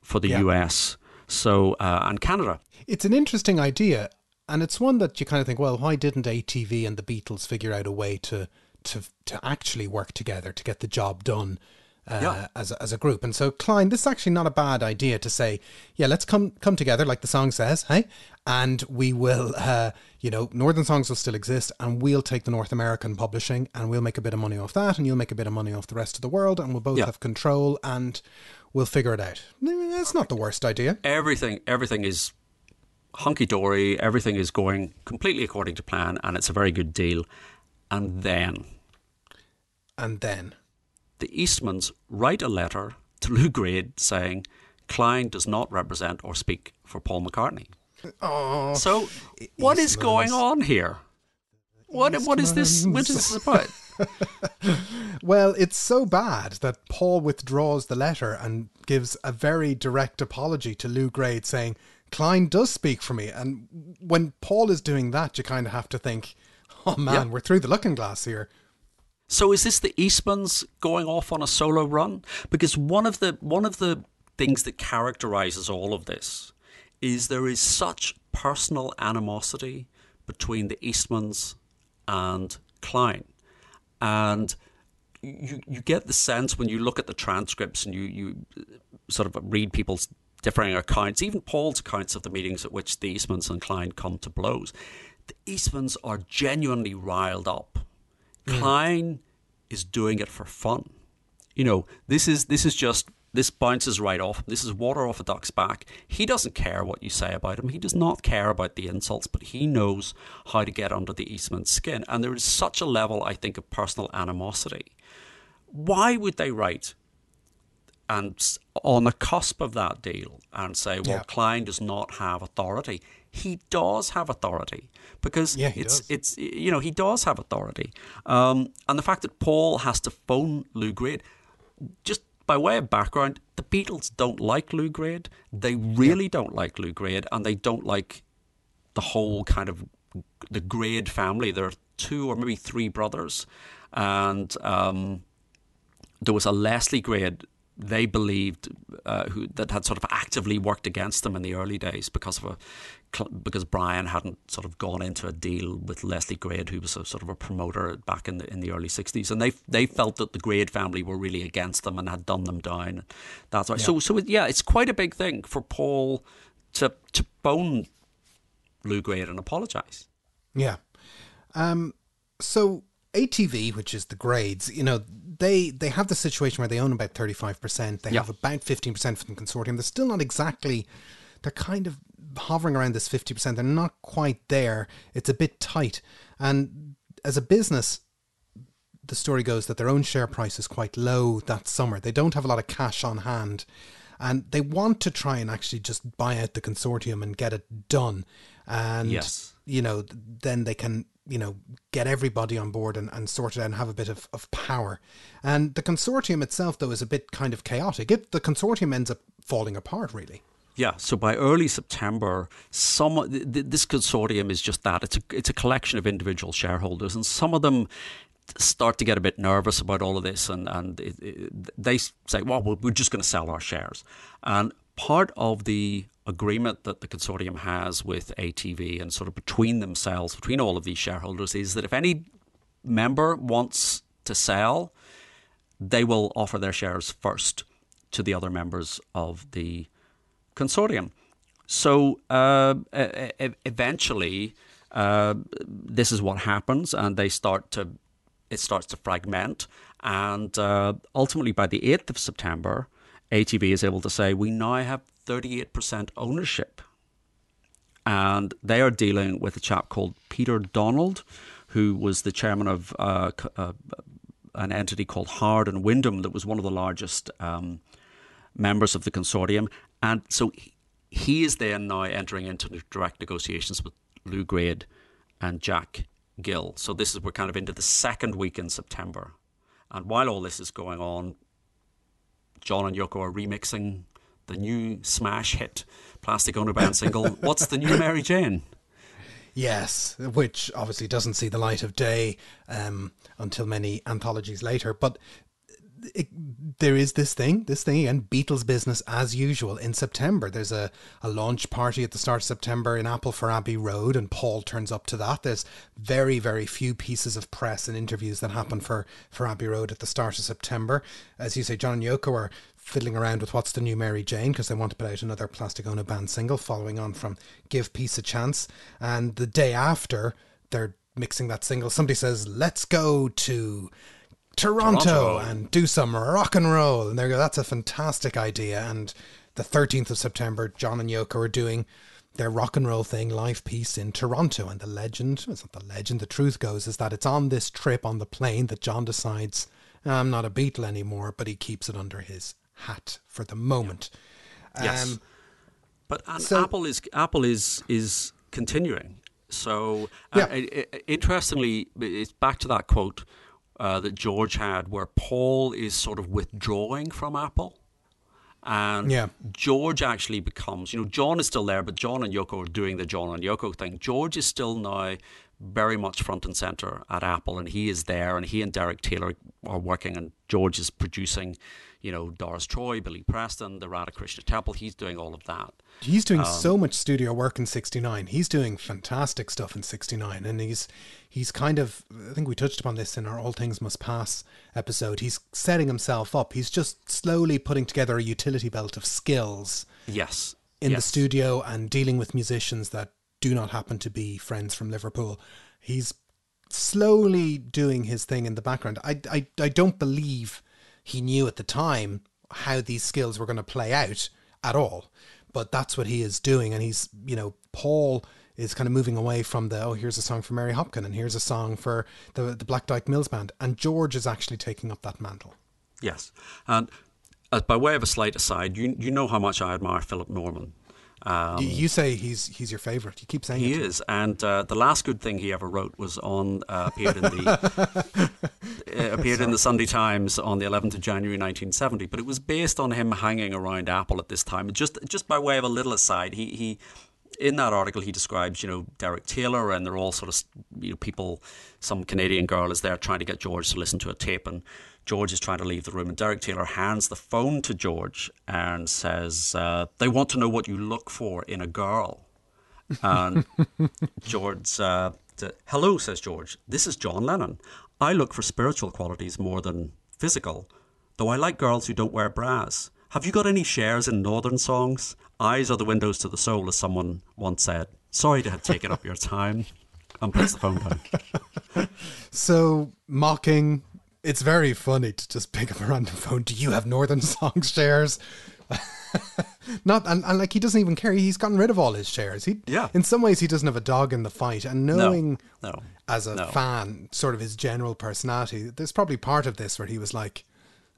for the yeah. US. So uh, and Canada. It's an interesting idea, and it's one that you kind of think, well, why didn't ATV and the Beatles figure out a way to to to actually work together to get the job done? Uh, yeah. as, a, as a group. And so Klein, this is actually not a bad idea to say, yeah, let's come come together, like the song says, hey, and we will, uh, you know, Northern Songs will still exist, and we'll take the North American publishing, and we'll make a bit of money off that, and you'll make a bit of money off the rest of the world, and we'll both yeah. have control, and we'll figure it out. That's not the worst idea. Everything, everything is hunky dory. Everything is going completely according to plan, and it's a very good deal. And then, and then, the Eastmans write a letter to Lew Grade saying Klein does not represent or speak for Paul McCartney. Oh, so what Eastmans. is going on here? What Eastmans. what is this? What is this about? well, it's so bad that Paul withdraws the letter and gives a very direct apology to Lew Grade saying, Klein does speak for me. And when Paul is doing that, you kind of have to think, oh man, we're through the looking glass here. So is this the Eastmans going off on a solo run? Because one of the one of the things that characterizes all of this is there is such personal animosity between the Eastmans and Klein. And you, you get the sense when you look at the transcripts and you, you sort of read people's differing accounts, even Paul's accounts of the meetings at which the Eastmans and Klein come to blows, the Eastmans are genuinely riled up. Mm. Klein is doing it for fun. You know, this is this is just this bounces right off. This is water off a duck's back. He doesn't care what you say about him. He does not care about the insults, but he knows how to get under the Eastman's skin. And there is such a level, I think, of personal animosity. Why would they write and on the cusp of that deal and say, well, yeah. Klein does not have authority? He does have authority because yeah, it's does. it's you know he does have authority, um, and the fact that Paul has to phone Lew Grade just by way of background, the Beatles don't like Lew Grade. They really yeah. don't like Lew Grade, and they don't like the whole kind of the Grade family. There are two or maybe three brothers, and um, there was a Leslie Grade they believed uh, who that had sort of actively worked against them in the early days because of a because Brian hadn't sort of gone into a deal with Leslie Grade, who was a sort of a promoter back in the in the early '60s, and they they felt that the Grade family were really against them and had done them down. That's why. Yeah. So so yeah, it's quite a big thing for Paul to to bone Lew Grade and apologise. Yeah. Um. So ATV, which is the grades, you know, they they have the situation where they own about thirty five percent. They yeah. have about fifteen percent from the consortium. They're still not exactly they're kind of hovering around this 50%. They're not quite there. It's a bit tight. And as a business, the story goes that their own share price is quite low that summer. They don't have a lot of cash on hand. And they want to try and actually just buy out the consortium and get it done. And, Yes. you know, then they can, you know, get everybody on board and, and sort it out and have a bit of, of power. And the consortium itself, though, is a bit kind of chaotic. It, the consortium ends up falling apart, really. Yeah, so by early September, some th- th- this consortium is just that. It's a it's a collection of individual shareholders, and some of them start to get a bit nervous about all of this, and and it, it, they say, "Well, we're we're just going to sell our shares." And part of the agreement that the consortium has with ATV and sort of between themselves, between all of these shareholders, is that if any member wants to sell, they will offer their shares first to the other members of the consortium. So uh, eventually, uh, this is what happens, and they start to it starts to fragment, and uh, ultimately by the eighth of September, ATV is able to say we now have thirty eight percent ownership, and they are dealing with a chap called Peter Donald, who was the chairman of uh, uh, an entity called Howard and Wyndham that was one of the largest. Um, members of the consortium. And so he- he is then now entering into direct negotiations with Lew Grade and Jack Gill. So this is we're kind of into the second week in September. And while all this is going on, John and Yoko are remixing the new smash hit Plastic Ono Band single, What's the New Mary Jane? Yes, which obviously doesn't see the light of day um, until many anthologies later. But it, there is this thing, this thing again, Beatles business as usual in September. There's a, a launch party at the start of September in Apple for Abbey Road, and Paul turns up to that. There's very, very few pieces of press and interviews that happen for, for Abbey Road at the start of September. As you say, John and Yoko are fiddling around with what's the new Mary Jane because they want to put out another Plastic Ono band single following on from Give Peace a Chance. And the day after, they're mixing that single. Somebody says, Let's go to Toronto, Toronto. and do some rock and roll. And they go, that's a fantastic idea. And the 13th of September, John and Yoko are doing their rock and roll thing, live piece in Toronto. And the legend, it's not the legend, the truth goes, is that it's on this trip on the plane that John decides, I'm not a Beatle anymore, but he keeps it under his hat for the moment. Yes. Um, But So- Apple is Apple is is continuing. So uh, Yeah. i- i- interestingly, it's back to that quote uh, that George had, where Paul is sort of withdrawing from Apple, and Yeah. George actually becomes. You know, John is still there, but John and Yoko are doing the John and Yoko thing. George is still now very much front and center at Apple, and he is there, and he and Derek Taylor are working, and George is producing. You know, Doris Troy, Billy Preston, the Radhakrishna Temple. He's doing all of that. He's doing Um, so much studio work in '69. He's doing fantastic stuff in '69, and he's he's kind of. I think we touched upon this in our All Things Must Pass episode. He's setting himself up. He's just slowly putting together a utility belt of skills Yes. in the studio and dealing with musicians that do not happen to be friends from Liverpool. He's slowly doing his thing in the background. I I I don't believe he knew at the time how these skills were going to play out at all. But that's what he is doing, and he's you know Paul is kind of moving away from the oh here's a song for Mary Hopkin and here's a song for the the Black Dyke Mills band, and George is actually taking up that mantle. Yes. And uh, by way of a slight aside, you you know how much I admire Philip Norman. Um, you, you say he's he's your favorite. You keep saying he it. is, and uh, the last good thing he ever wrote was on uh, appeared in the appeared in the Sunday Times on the 11th of January 1970. But it was based on him hanging around Apple at this time. Just just by way of a little aside, he he in that article he describes you know Derek Taylor and they're all sort of you know people. Some Canadian girl is there trying to get George to listen to a tape and. George is trying to leave the room, and Derek Taylor hands the phone to George and says, uh, "They want to know what you look for in a girl." And George, uh, hello, says George. This is John Lennon. I look for spiritual qualities more than physical, though I like girls who don't wear bras. Have you got any shares in Northern songs? Eyes are the windows to the soul, as someone once said. Sorry to have taken up your time. And puts the phone down. So mocking. It's very funny to just pick up a random phone. Do you have Northern Songs shares? Not and, and like he doesn't even care. He's gotten rid of all his shares. He Yeah. In some ways, he doesn't have a dog in the fight. And knowing no, as a no. fan, sort of his general personality, there's probably part of this where he was like,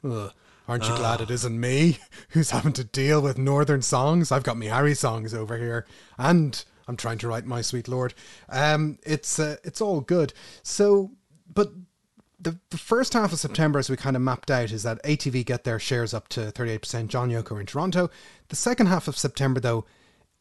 "Aren't you glad it isn't me who's having to deal with northern songs? I've got me Harrisongs over here, and I'm trying to write my sweet lord. Um, it's uh, it's all good. So, but the, the first half of September, as we kind of mapped out, is that ATV get their shares up to 38%. John Yoko in Toronto. The second half of September, though,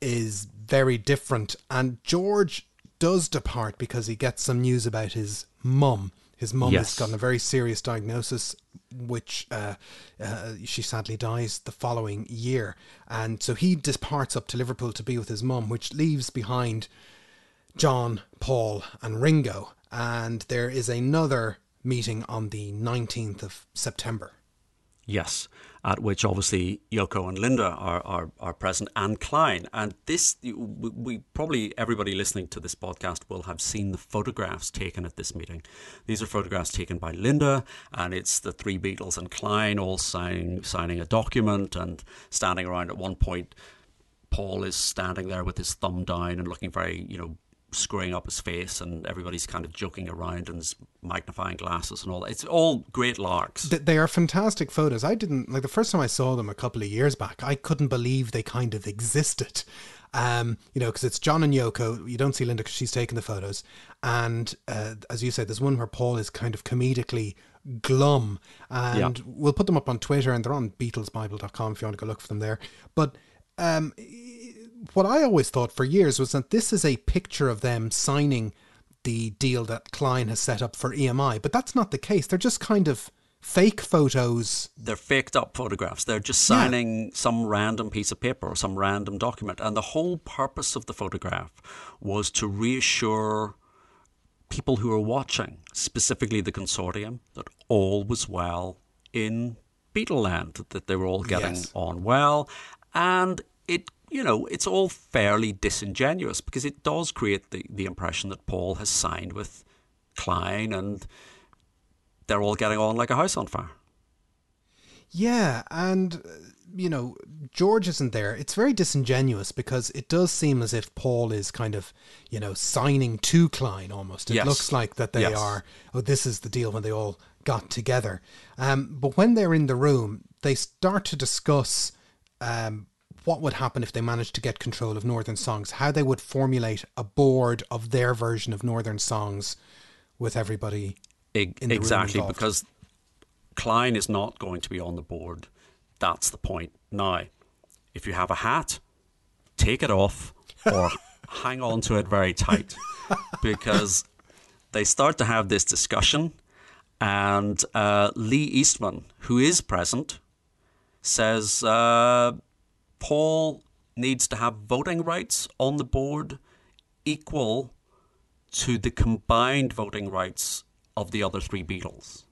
is very different. And George does depart because he gets some news about his mum. His mum Yes. has gotten a very serious diagnosis, which uh, uh, she sadly dies the following year. And so he departs up to Liverpool to be with his mum, which leaves behind John, Paul, and Ringo. And there is another meeting on the 19th of September. Yes, at which obviously Yoko and Linda are, are, are present and Klein. And this, we, we probably everybody listening to this podcast will have seen the photographs taken at this meeting. These are photographs taken by Linda, and it's the three Beatles and Klein all signing signing a document and standing around. At one point, Paul is standing there with his thumb down and looking very, you know, screwing up his face, and everybody's kind of joking around and s- magnifying glasses and all. It's all great larks. They are fantastic photos. I didn't, like, the first time I saw them a couple of years back, I couldn't believe they kind of existed. Um, you know, because it's John and Yoko. You don't see Linda because she's taking the photos. And uh, as you said, there's one where Paul is kind of comedically glum. And Yeah. we'll put them up on Twitter and they're on BeatlesBible.com if you want to go look for them there. But um, what I always thought for years was that this is a picture of them signing the deal that Klein has set up for EMI, but that's not the case. They're just kind of fake photos. they're faked up photographs. They're just Yeah. signing some random piece of paper or some random document. And the whole purpose of the photograph was to reassure people who are watching, specifically the consortium, that all was well in Beatleland, that they were all getting Yes. on well. And it, you know, it's all fairly disingenuous because it does create the, the impression that Paul has signed with Klein and they're all getting on like a house on fire. Yeah, and uh, you know, George isn't there. It's very disingenuous because it does seem as if Paul is kind of, you know, signing to Klein almost. It Yes. looks like that they Yes. are, oh, this is the deal when they all got together. Um, but when they're in the room, they start to discuss um, what would happen if they managed to get control of Northern Songs, how they would formulate a board of their version of Northern Songs with everybody. In the exactly, because Klein is not going to be on the board. That's the point. Now, if you have a hat, take it off or hang on to it very tight because they start to have this discussion. And uh, Lee Eastman, who is present, says uh, Paul needs to have voting rights on the board equal to the combined voting rights of the other three Beatles.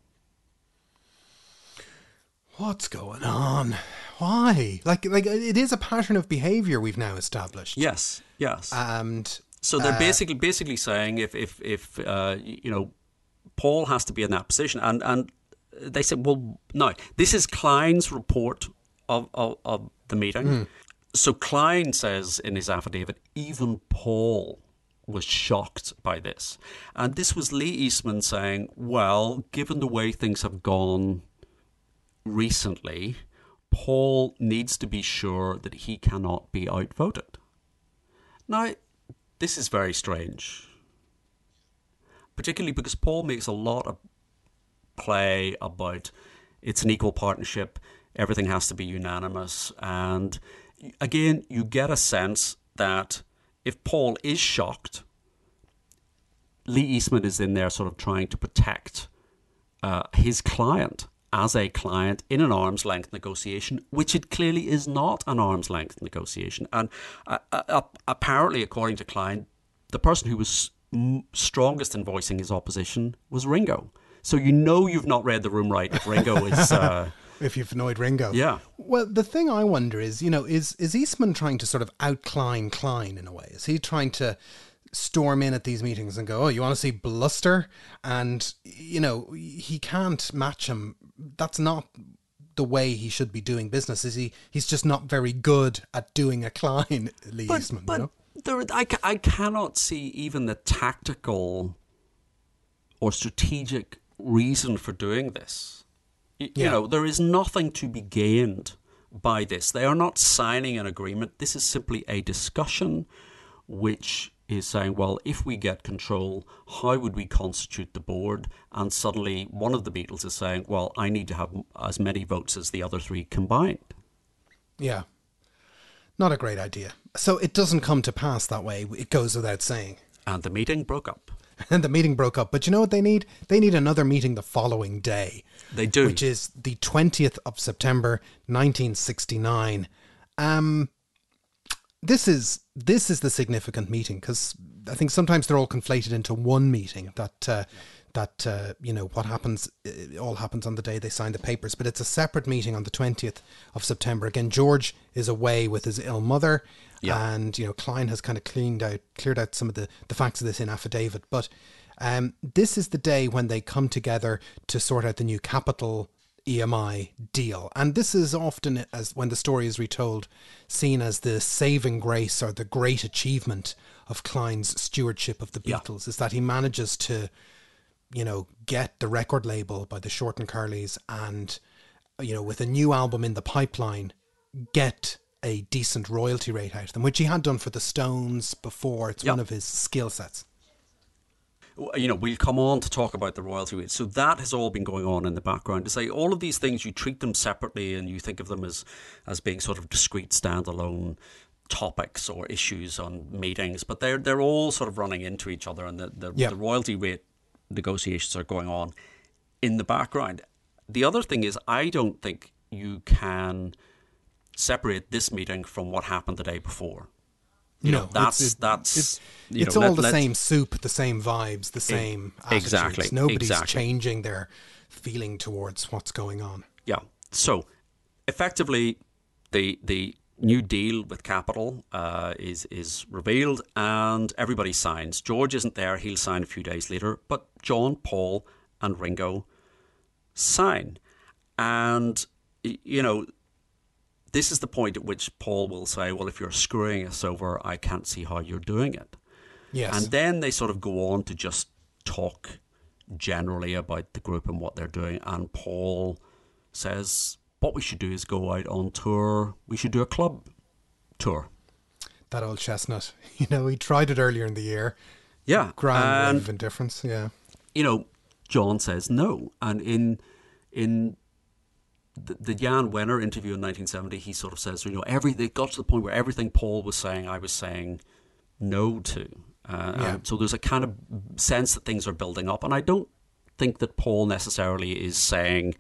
What's going on? Why? Like, like it is a pattern of behavior we've now established. Yes, yes. And so they're basically basically saying if if if uh, you know Paul has to be in that position, and and they said, well, no, this is Klein's report of of, of the meeting. Mm. So Klein says in his affidavit, even Paul was shocked by this, and this was Lee Eastman saying, well, given the way things have gone recently, Paul needs to be sure that he cannot be outvoted. Now, this is very strange, particularly because Paul makes a lot of play about it's an equal partnership, everything has to be unanimous, and again, you get a sense that if Paul is shocked, Lee Eastman is in there sort of trying to protect uh, his client as a client in an arm's length negotiation, which it clearly is not an arm's length negotiation. And uh, uh, apparently, according to Klein, the person who was strongest in voicing his opposition was Ringo. So you know you've not read the room right if Ringo is. If you've annoyed Ringo. Yeah. Well, the thing I wonder is, you know, is is Eastman trying to sort of out-Klein in a way? Is he trying to storm in at these meetings and go, "Oh, you want to see bluster?" And you know, he can't match him. That's not the way he should be doing business. Is he? He's just not very good at doing a Klein Lee but, Eastman. but you know? there, I, I cannot see even the tactical or strategic reason for doing this. You Yeah. know, there is nothing to be gained by this. They are not signing an agreement. This is simply a discussion which is saying, well, if we get control, how would we constitute the board? And suddenly one of the Beatles is saying, well, I need to have as many votes as the other three combined. Yeah. Not a great idea. So it doesn't come to pass that way. It goes without saying. And the meeting broke up. And the meeting broke up. But you know what they need? They need another meeting the following day. They do. Which is the 20th of September 1969. Um this is this is the significant meeting because I think sometimes they're all conflated into one meeting that uh, that uh, you know what happens it all happens on the day they sign the papers but it's a separate meeting on the 20th of September again George is away with his ill mother Yeah. and you know Klein has kind of cleaned out cleared out some of the the facts of this in affidavit but um, this is the day when they come together to sort out the new Capitol EMI deal. And this is often, as when the story is retold, seen as the saving grace or the great achievement of Klein's stewardship of the Yeah. Beatles, is that he manages to, you know, get the record label by the Short and Curlies and, you know, with a new album in the pipeline, get a decent royalty rate out of them, which he had done for the Stones before. It's Yeah. one of his skill sets. You know, we'll come on to talk about the royalty rate. So that has all been going on in the background. To say all of these things, you treat them separately and you think of them as as being sort of discrete, standalone topics or issues on meetings, but they're they're all sort of running into each other, and the the, the royalty rate negotiations are going on in the background. The other thing is, I don't think you can separate this meeting from what happened the day before. You no, know, that's it's, it- that's it's, you it's know, all let- the same soup, the same vibes, the same attitudes. exactly, Nobody's exactly. changing their feeling towards what's going on. Yeah. So, effectively, the the new deal with Capitol uh, is is revealed, and everybody signs. George isn't there; he'll sign a few days later. But John, Paul, and Ringo sign, and you know. This is the point at which Paul will say, "Well, if you're screwing us over, I can't see how you're doing it." Yes. And then they sort of go on to just talk generally about the group and what they're doing. And Paul says, what we should do is go out on tour. We should do a club tour. that old chestnut. You know, he tried it earlier in the year. Yeah. Grand and, wave of indifference. Yeah. you know, John says no. And in in the, the Jann Wenner interview in 1970, he sort of says, you know, every they got to the point where everything Paul was saying, I was saying no to. Uh, Yeah. and so there's a kind of sense that things are building up, and I don't think that Paul necessarily is saying,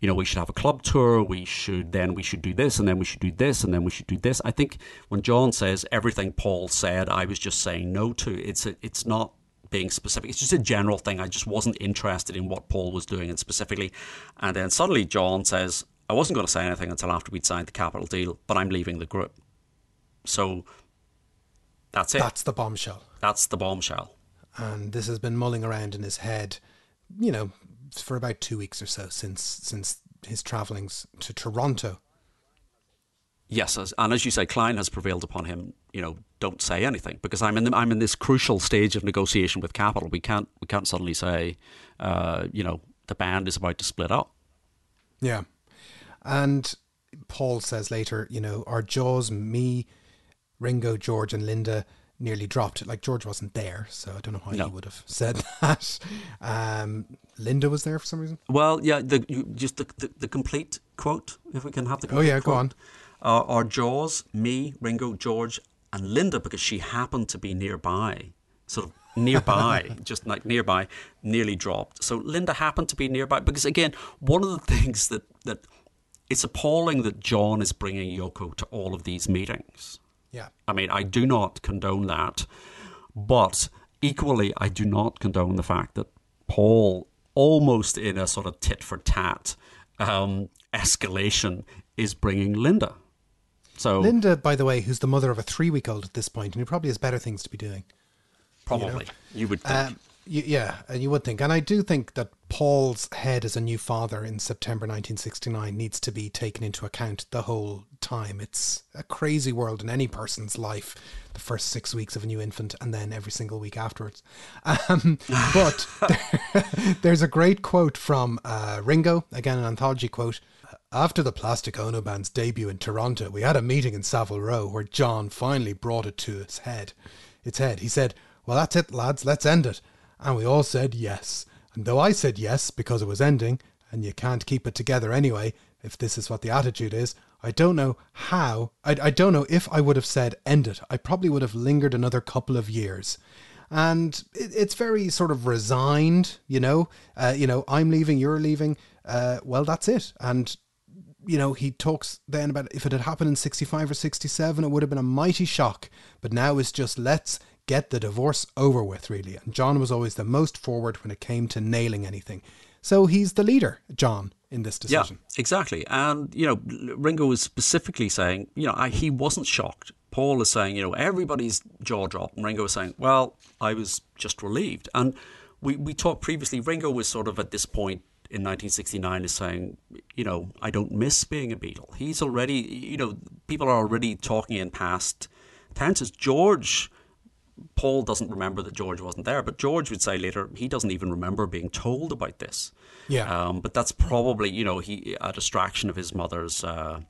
you know, we should have a club tour. We should then we should do this, and then we should do this, and then we should do this. I think when John says everything Paul said, I was just saying no to. It's a, it's not being specific. It's just a general thing. I just wasn't interested in what Paul was doing and specifically. And then suddenly John says, I wasn't going to say anything until after we'd signed the Capitol deal, but I'm leaving the group. So that's it. That's the bombshell. That's the bombshell. And this has been mulling around in his head, you know, for about two weeks or so since since his travelings to Toronto. Yes, as, and as you say, Klein has prevailed upon him. You know, don't say anything because I'm in the, I'm in this crucial stage of negotiation with Capitol. We can't we can't suddenly say, uh, you know, the band is about to split up. Yeah. And Paul says later, you know, our jaws, me, Ringo, George, and Linda nearly dropped. Like George wasn't there, so I don't know why No. he would have said that. Um, Linda was there for some reason. Well, yeah, the, just the, the the complete quote, if we can have the. Oh, yeah, complete go on. Uh, our jaws, me, Ringo, George, and Linda, because she happened to be nearby, sort of nearby, just like nearby, nearly dropped. So Linda happened to be nearby because again, one of the things that that it's appalling that John is bringing Yoko to all of these meetings. Yeah. I mean, I do not condone that, but equally, I do not condone the fact that Paul, almost in a sort of tit for tat um, escalation, is bringing Linda. So Linda, by the way, who's the mother of a three week old at this point, and who probably has better things to be doing. probably you would think. Um, Y- yeah, and you would think, and I do think that Paul's head as a new father in September 1969 needs to be taken into account the whole time. It's a crazy world in any person's life, the first six weeks of a new infant, and then every single week afterwards. Um, but there's a great quote from uh, Ringo, again an anthology quote. After the Plastic Ono Band's debut in Toronto, we had a meeting in Savile Row where John finally brought it to its head. Its head. He said, "Well, that's it, lads. Let's end it." And we all said yes. And though I said yes because it was ending, and you can't keep it together anyway, if this is what the attitude is, I don't know how, I, I don't know if I would have said end it. I probably would have lingered another couple of years. And it, it's very sort of resigned, you know, uh, you know, I'm leaving, you're leaving. Uh, well, that's it. And you know, he talks then about if it had happened in 65 or 67, it would have been a mighty shock. But now it's just let's get the divorce over with, really. And John was always the most forward when it came to nailing anything. So he's the leader, John, in this decision. Yeah, exactly. And, you know, Ringo was specifically saying, you know, I, he wasn't shocked. Paul is saying, you know, everybody's jaw dropped. And Ringo was saying, well, I was just relieved. And we, we talked previously, Ringo was sort of at this point in 1969 is saying, you know, I don't miss being a Beatle. He's already, you know, people are already talking in past tenses. George Paul doesn't remember that George wasn't there, but George would say later he doesn't even remember being told about this. Yeah. Um, but that's probably you know he a distraction of his mother's uh,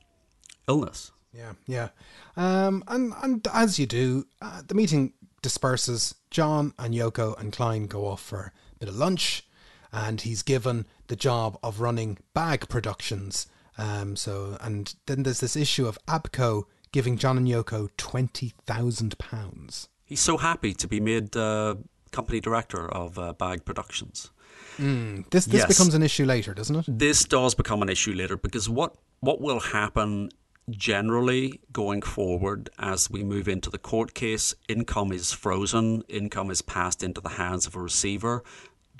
illness. Yeah, yeah. Um, and and as you do, uh, the meeting disperses. John and Yoko and Klein go off for a bit of lunch, and he's given the job of running bag productions. Um, so and then there's this issue of ABKCO giving John and Yoko twenty thousand pounds. He's so happy to be made uh, company director of uh, Bag Productions. Mm, this this yes. becomes an issue later, doesn't it? This does become an issue later because what what will happen generally going forward as we move into the court case, income is frozen, income is passed into the hands of a receiver.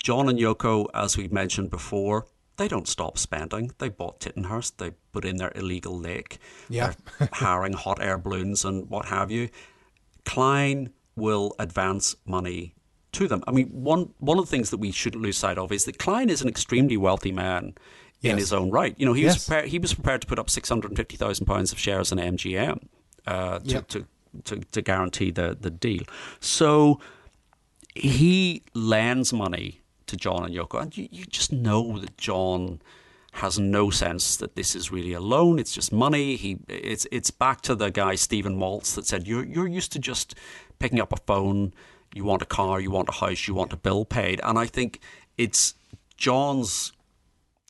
John and Yoko, as we mentioned before, they don't stop spending. They bought Tittenhurst, they put in their illegal lake, yeah. they're hiring hot air balloons and what have you. Klein will advance money to them. I mean, one one of the things that we shouldn't lose sight of is that Klein is an extremely wealthy man yes. in his own right. You know, he yes. was prepared, he was prepared to put up six hundred and fifty thousand pounds of shares in MGM uh, to, yep. to, to to guarantee the the deal. So he lends money to John and Yoko, and you, you just know that John has no sense that this is really a loan. It's just money. He it's it's back to the guy Stephen Maltz that said you're you're used to just picking up a phone. You want a car, you want a house, you want a bill paid, and I think it's John's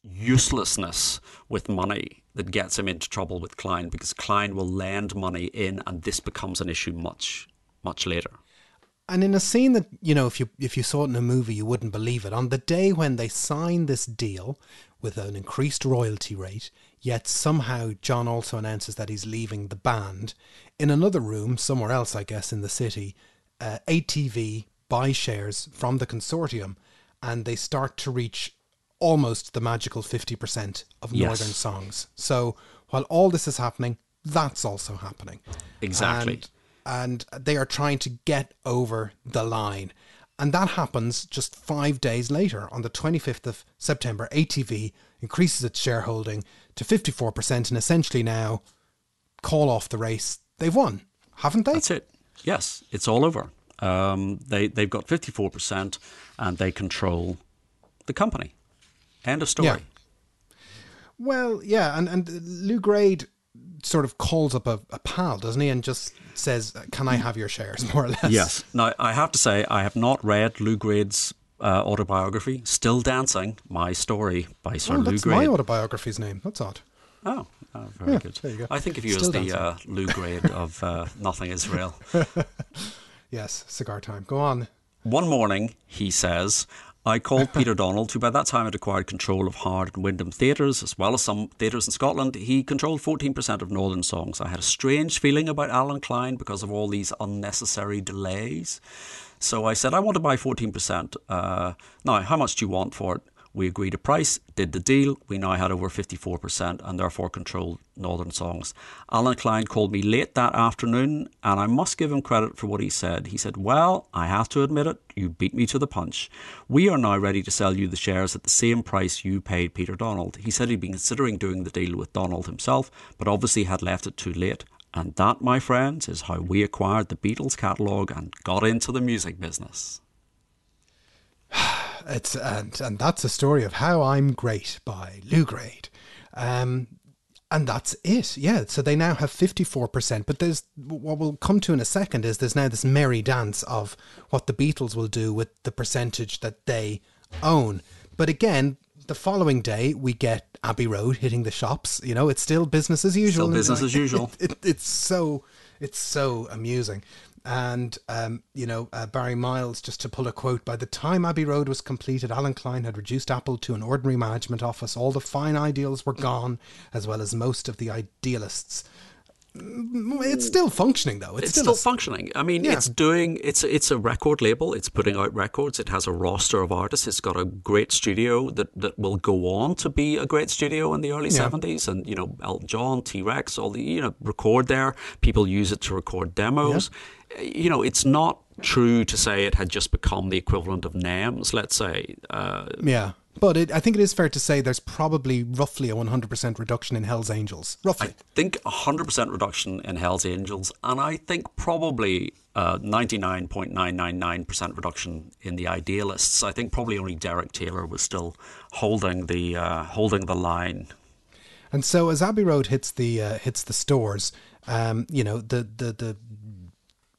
uselessness with money that gets him into trouble with Klein because Klein will lend money in, and this becomes an issue much much later. And in a scene that you know, if you if you saw it in a movie, you wouldn't believe it. On the day when they signed this deal, with an increased royalty rate, yet somehow John also announces that he's leaving the band. In another room, somewhere else, I guess, in the city, uh, ATV buy shares from the consortium and they start to reach almost the magical 50% of yes. Northern songs. So while all this is happening, that's also happening. Exactly. And, and they are trying to get over the line. And that happens just five days later. On the 25th of September, ATV increases its shareholding to 54% and essentially now call off the race. They've won, haven't they? That's it. Yes, it's all over. Um, they, they've got 54% and they control the company. End of story. Yeah. Well, yeah, and, and Lew Grade sort of calls up a, a, pal, doesn't he, and just says, "Can I have your shares?" More or less. Yes. Now I have to say I have not read Lew Grade's uh, autobiography, "Still Dancing: My Story" by Sir oh, Lew that's my autobiography's name. That's odd. Oh, oh very yeah, good. There you go. I think of you Still as the uh, Lew Grade of uh, Nothing Is Real. yes, cigar time. Go on. One morning, he says, I called Peter Donald, who by that time had acquired control of Howard and Wyndham theatres, as well as some theatres in Scotland. He controlled 14% of Northern songs. I had a strange feeling about Allen Klein because of all these unnecessary delays. So I said, I want to buy 14%. Uh, now, how much do you want for it? We agreed a price, did the deal. We now had over 54% and therefore controlled Northern Songs. Allen Klein called me late that afternoon, and I must give him credit for what he said. He said, Well, I have to admit it, you beat me to the punch. We are now ready to sell you the shares at the same price you paid Peter Donald. He said he'd been considering doing the deal with Donald himself, but obviously had left it too late. And that, my friends, is how we acquired the Beatles catalogue and got into the music business. It's and and that's a story of how I'm great by Lew Grade. Um, and that's it. Yeah. So they now have 54%. But there's what we'll come to in a second is there's now this merry dance of what the Beatles will do with the percentage that they own. But again, the following day we get Abbey Road hitting the shops. You know, it's still business as usual. Still business as usual. It, it, it's so it's so amusing. And, um, you know, uh, Barry Miles, just to pull a quote, by the time Abbey Road was completed, Allen Klein had reduced Apple to an ordinary management office. All the fine ideals were gone, as well as most of the idealists. Mm, It's still functioning, though. It's, It's still, functioning. I mean, Yeah. it's doing. It's it's a record label. It's putting out records. It has a roster of artists. It's got a great studio that, that will go on to be a great studio in the early Yeah. seventies. And you know, Elton John, T Rex, all the you know record there. People use it to record demos. You know, it's not true to say it had just become the equivalent of NEMS. Let's say. Uh, Yeah. But it, I think it is fair to say there's probably roughly a 100% reduction in Hell's Angels. Roughly. I think 100% reduction in Hell's Angels, and I think probably uh, 99.999% reduction in the Idealists. I think probably only Derek Taylor was still holding the uh, holding the line. And so as Abbey Road hits the uh, hits the stores, um, you know the, the the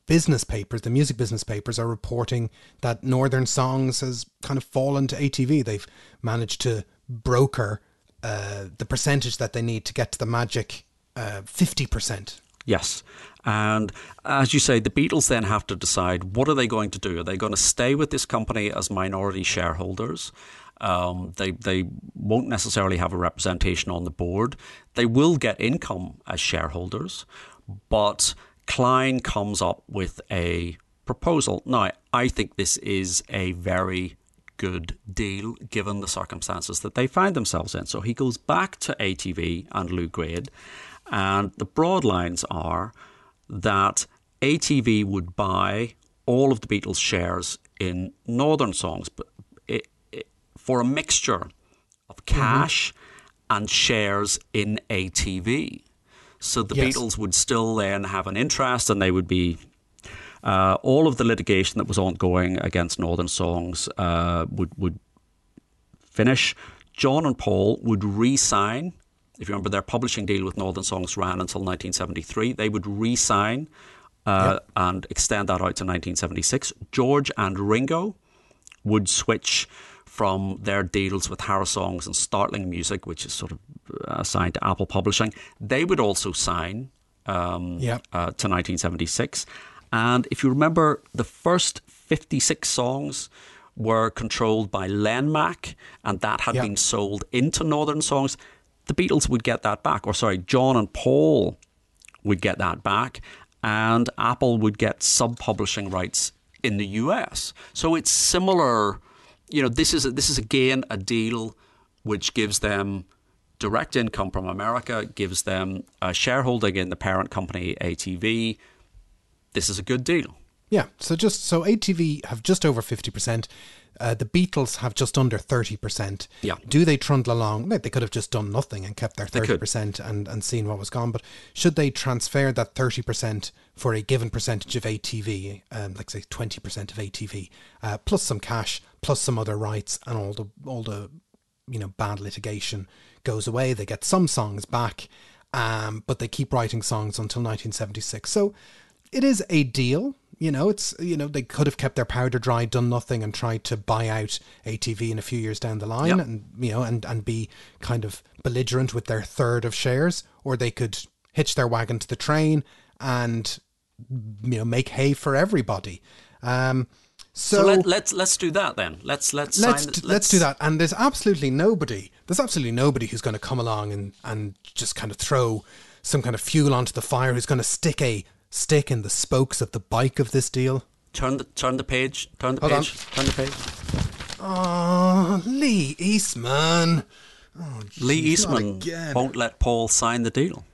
business papers, the music business papers, are reporting that Northern Songs has kind of fallen to ATV. They've managed to broker uh, the percentage that they need to get to the magic uh, fifty percent. Yes. And as you say, the Beatles then have to decide what are they going to do? Are they going to stay with this company as minority shareholders? Um, they they won't necessarily have a representation on the board. They will get income as shareholders, but Klein comes up with a proposal. Now, I think this is a very good deal given the circumstances that they find themselves in. So he goes back to ATV and Lew Grade, and the broad lines are that ATV would buy all of the Beatles' shares in Northern Songs, but it, it, for a mixture of mm-hmm. cash and shares in ATV. So the Yes. Beatles would still then have an interest, and they would be uh, all of the litigation that was ongoing against Northern Songs uh, would would finish. John and Paul would re-sign. If you remember, their publishing deal with Northern Songs ran until 1973. They would re-sign uh, and extend that out to 1976. George and Ringo would switch from their deals with Harrisongs and Startling Music, which is sort of uh, assigned to Apple Publishing. They would also sign um, Yeah. uh, to 1976. And if you remember, the first 56 songs were controlled by Lenmac, and that had Yeah. been sold into Northern Songs. The Beatles would get that back, or sorry, John and Paul would get that back, and Apple would get sub publishing rights in the US. So it's similar. You know, this is this is again a deal which gives them direct income from America, gives them a shareholding in the parent company ATV. This is a good deal. Yeah. So just so ATV have just over fifty percent. Uh, the Beatles have just under thirty percent. Yeah. Do they trundle along? They could have just done nothing and kept their 30% and and seen what was gone. But should they transfer that thirty percent for a given percentage of ATV, um, like say twenty percent of ATV, uh, plus some cash, plus some other rights, and all the all the you know bad litigation goes away. They get some songs back, um, but they keep writing songs until 1976. So it is a deal. You know, it's you know they could have kept their powder dry, done nothing, and tried to buy out ATV in a few years down the line, Yep. and you know, and and be kind of belligerent with their third of shares, or they could hitch their wagon to the train and you know make hay for everybody. Um, So, so, let, let's let's do that then. Let's let's let's sign, d- let's do that. And there's absolutely nobody. There's absolutely nobody who's going to come along and and just kind of throw some kind of fuel onto the fire. Who's going to stick a stick in the spokes of the bike of this deal? Turn the turn the page. Turn the Hold on. page. Turn the page. Oh, Lee Eastman. Oh, Lee geez, not Eastman won't let Paul sign the deal.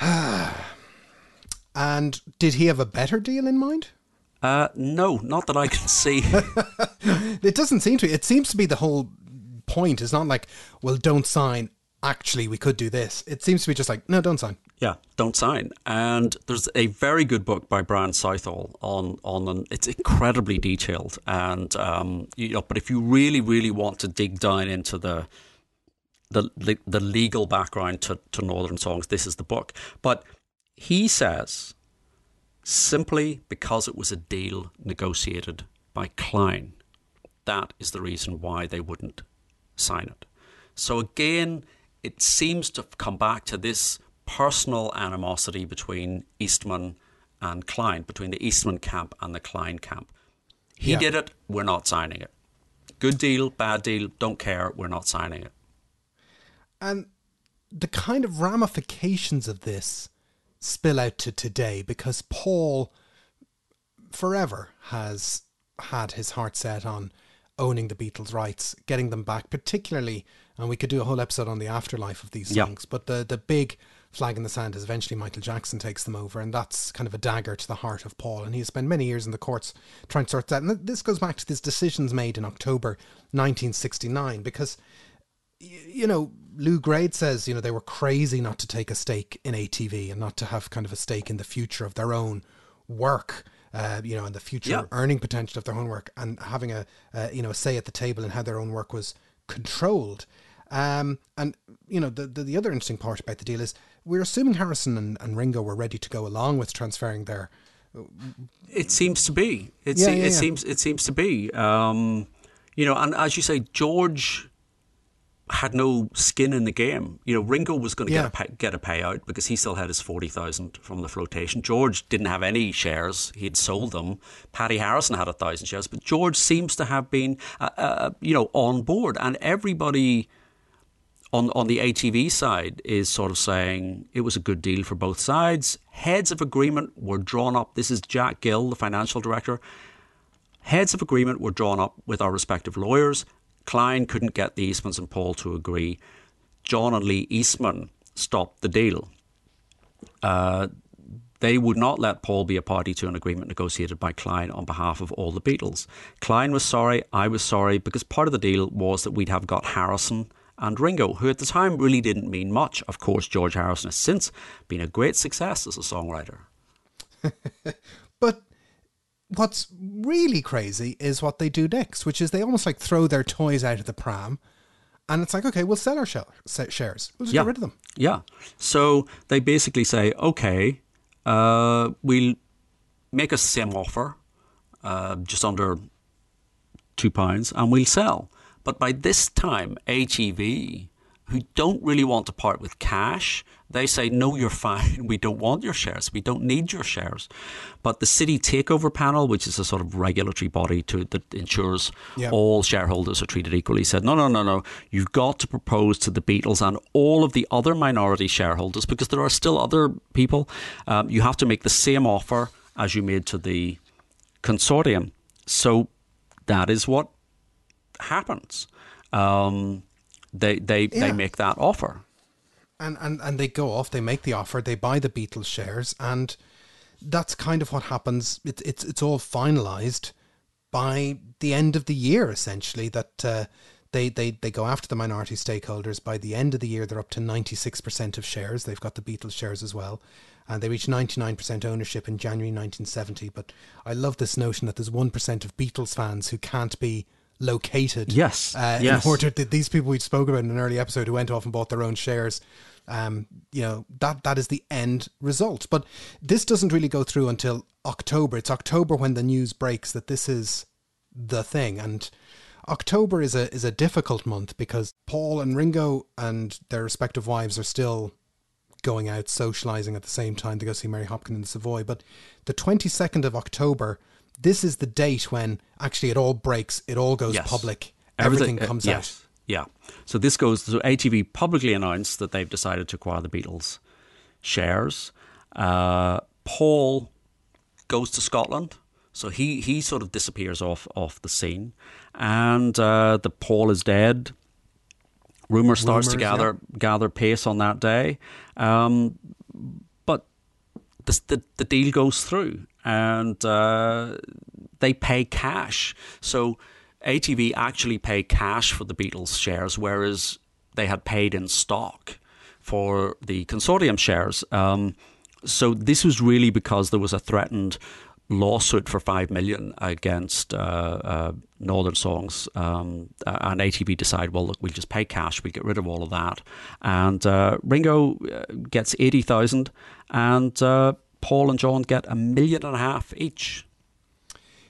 And did he have a better deal in mind? Uh, no, not that I can see. It doesn't seem to. It seems to be the whole point. It's not like, well, don't sign. Actually, we could do this. It seems to be just like, no, don't sign. Yeah, don't sign. And there's a very good book by Brian Southall on on an, it's incredibly detailed. And um, you know, but if you really, really want to dig down into the the the, legal background to, to Northern Songs, this is the book. But he says simply because it was a deal negotiated by Klein, that is the reason why they wouldn't sign it. So again, it seems to come back to this personal animosity between Eastman and Klein, between the Eastman camp and the Klein camp. He Yeah. did it, we're not signing it. Good deal, bad deal, don't care, we're not signing it. And the kind of ramifications of this spill out to today because Paul forever has had his heart set on owning the Beatles' rights, getting them back, particularly, and we could do a whole episode on the afterlife of these Yeah. songs, but the, the big flag in the sand is eventually Michael Jackson takes them over, and that's kind of a dagger to the heart of Paul. And he has spent many years in the courts trying to sort that. And this goes back to these decisions made in October 1969, because you know, Lew Grade says, you know, they were crazy not to take a stake in ATV and not to have kind of a stake in the future of their own work, uh, you know, and the future Yeah. earning potential of their own work and having a, uh, you know, a say at the table and how their own work was controlled. Um, and, you know, the, the, the other interesting part about the deal is we're assuming Harrison and, and Ringo were ready to go along with transferring their, It seems to be. It, Yeah, se- yeah, it seems. It seems to be. Um, you know, and as you say, George had no skin in the game. You know, Ringo was going to Yeah. get a pay, get a payout because he still had his forty thousand from the flotation. George didn't have any shares; he'd sold them. Pattie Harrison had a thousand shares, but George seems to have been, uh, uh, you know, on board, and everybody on on the ATV side is sort of saying it was a good deal for both sides. Heads of agreement were drawn up. This is Jack Gill, the financial director. Heads of agreement were drawn up with our respective lawyers. Klein couldn't get the Eastmans and Paul to agree. John and Lee Eastman stopped the deal. Uh, they would not let Paul be a party to an agreement negotiated by Klein on behalf of all the Beatles. Klein was sorry, I was sorry, because part of the deal was that we'd have got Harrison and Ringo, who at the time really didn't mean much. Of course, George Harrison has since been a great success as a songwriter. But what's really crazy is what they do next, which is they almost like throw their toys out of the pram, and it's like, okay, we'll sell our shares. We'll just get rid of them. Yeah. So they basically say, okay, uh, we'll make a sim offer, uh, just under two pounds, and we'll sell. But by this time, ATV, who don't really want to part with cash, they say, no, you're fine. We don't want your shares. We don't need your shares. But the city takeover panel, which is a sort of regulatory body to that ensures Yeah. all shareholders are treated equally, said, no, no, no, no. You've got to propose to the Beatles and all of the other minority shareholders, because there are still other people, um, you have to make the same offer as you made to the consortium. So that is what happens. Um, they they, Yeah. they make that offer. And, and and they go off, they make the offer, they buy the Beatles shares, and that's kind of what happens. It, it's it's all finalized by the end of the year, essentially. That uh, they, they they go after the minority stakeholders. By the end of the year, they're up to ninety six percent of shares. They've got the Beatles shares as well, and they reach ninety nine percent ownership in January nineteen seventy. But I love this notion that there's one percent of Beatles fans who can't be located. Yes, uh, yes. in order that these people we spoke about in an early episode who went off and bought their own shares um you know that that is the end result but this doesn't really go through until october it's october when the news breaks that this is the thing and october is a is a difficult month because paul and ringo and their respective wives are still going out socializing at the same time to go see Mary Hopkin in the Savoy. But the 22nd of October, this is the date when actually it all breaks, it all goes Yes. public, everything, uh, comes out. yes. Yeah. So this goes. So ATV publicly announced that they've decided to acquire the Beatles shares. Uh, Paul goes to Scotland So he, he sort of disappears off off the scene, and uh, the Paul is dead. Rumor starts to Rumours, gather gather pace on that day, um, but the, the the deal goes through, and uh, they pay cash. So ATV actually pay cash for the Beatles shares, whereas they had paid in stock for the consortium shares. Um, so this was really because there was a threatened lawsuit for five million against uh, uh, Northern Songs, um, and ATV decide, well, look, we'll just pay cash, we get rid of all of that, and uh, Ringo uh, gets eighty thousand, and uh, Paul and John get a million and a half each.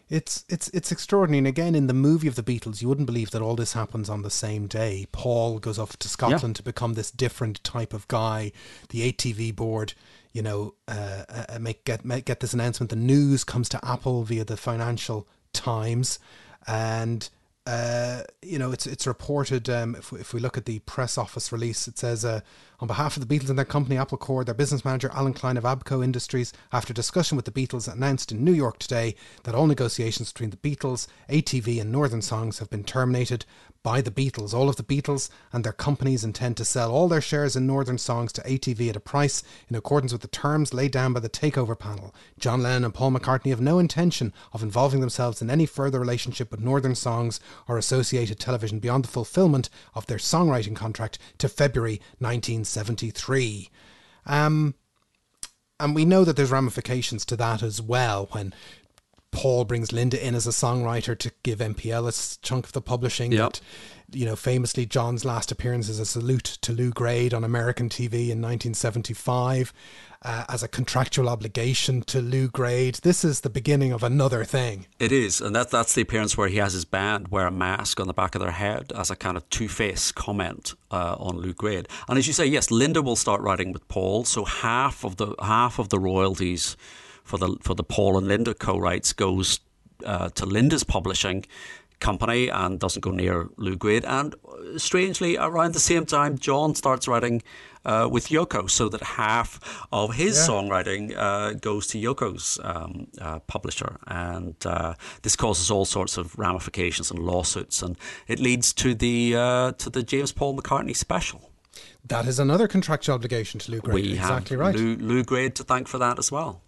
It's it's it's extraordinary. And again, in the movie of the Beatles, you wouldn't believe that all this happens on the same day. Paul goes off to Scotland Yeah. to become this different type of guy. The ATV board, you know, uh, uh, make get make, get this announcement. The news comes to Apple via the Financial Times, and uh, you know, it's it's reported. Um, if we, if we look at the press office release, it says, uh, on behalf of the Beatles and their company, Apple Corps, their business manager Allen Klein of ABKCO Industries, after discussion with the Beatles, announced in New York today that all negotiations between the Beatles, ATV, and Northern Songs have been terminated by the Beatles. All of the Beatles and their companies intend to sell all their shares in Northern Songs to ATV at a price in accordance with the terms laid down by the takeover panel. John Lennon and Paul McCartney have no intention of involving themselves in any further relationship with Northern Songs or associated television beyond the fulfillment of their songwriting contract to February 1973. Um, and we know that there's ramifications to that as well when Paul brings Linda in as a songwriter to give MPL a chunk of the publishing. Yep. That, you know, famously, John's last appearance is a salute to Lew Grade on American TV in 1975 uh, as a contractual obligation to Lew Grade. This is the beginning of another thing. It is, and that that's the appearance where he has his band wear a mask on the back of their head as a kind of two face comment uh, on Lew Grade. And as you say, yes, Linda will start writing with Paul, so half of the half of the royalties for the for the Paul and Linda co-writes goes uh, to Linda's publishing company and doesn't go near Lew Grade. And uh, strangely, around the same time, John starts writing uh, with Yoko, so that half of his Yeah. songwriting uh, goes to Yoko's um, uh, publisher, and uh, this causes all sorts of ramifications and lawsuits, and it leads to the uh, to the James Paul McCartney special. That is another contractual obligation to Lew Grade. we exactly right. Lew, Lew Grade to thank for that as well.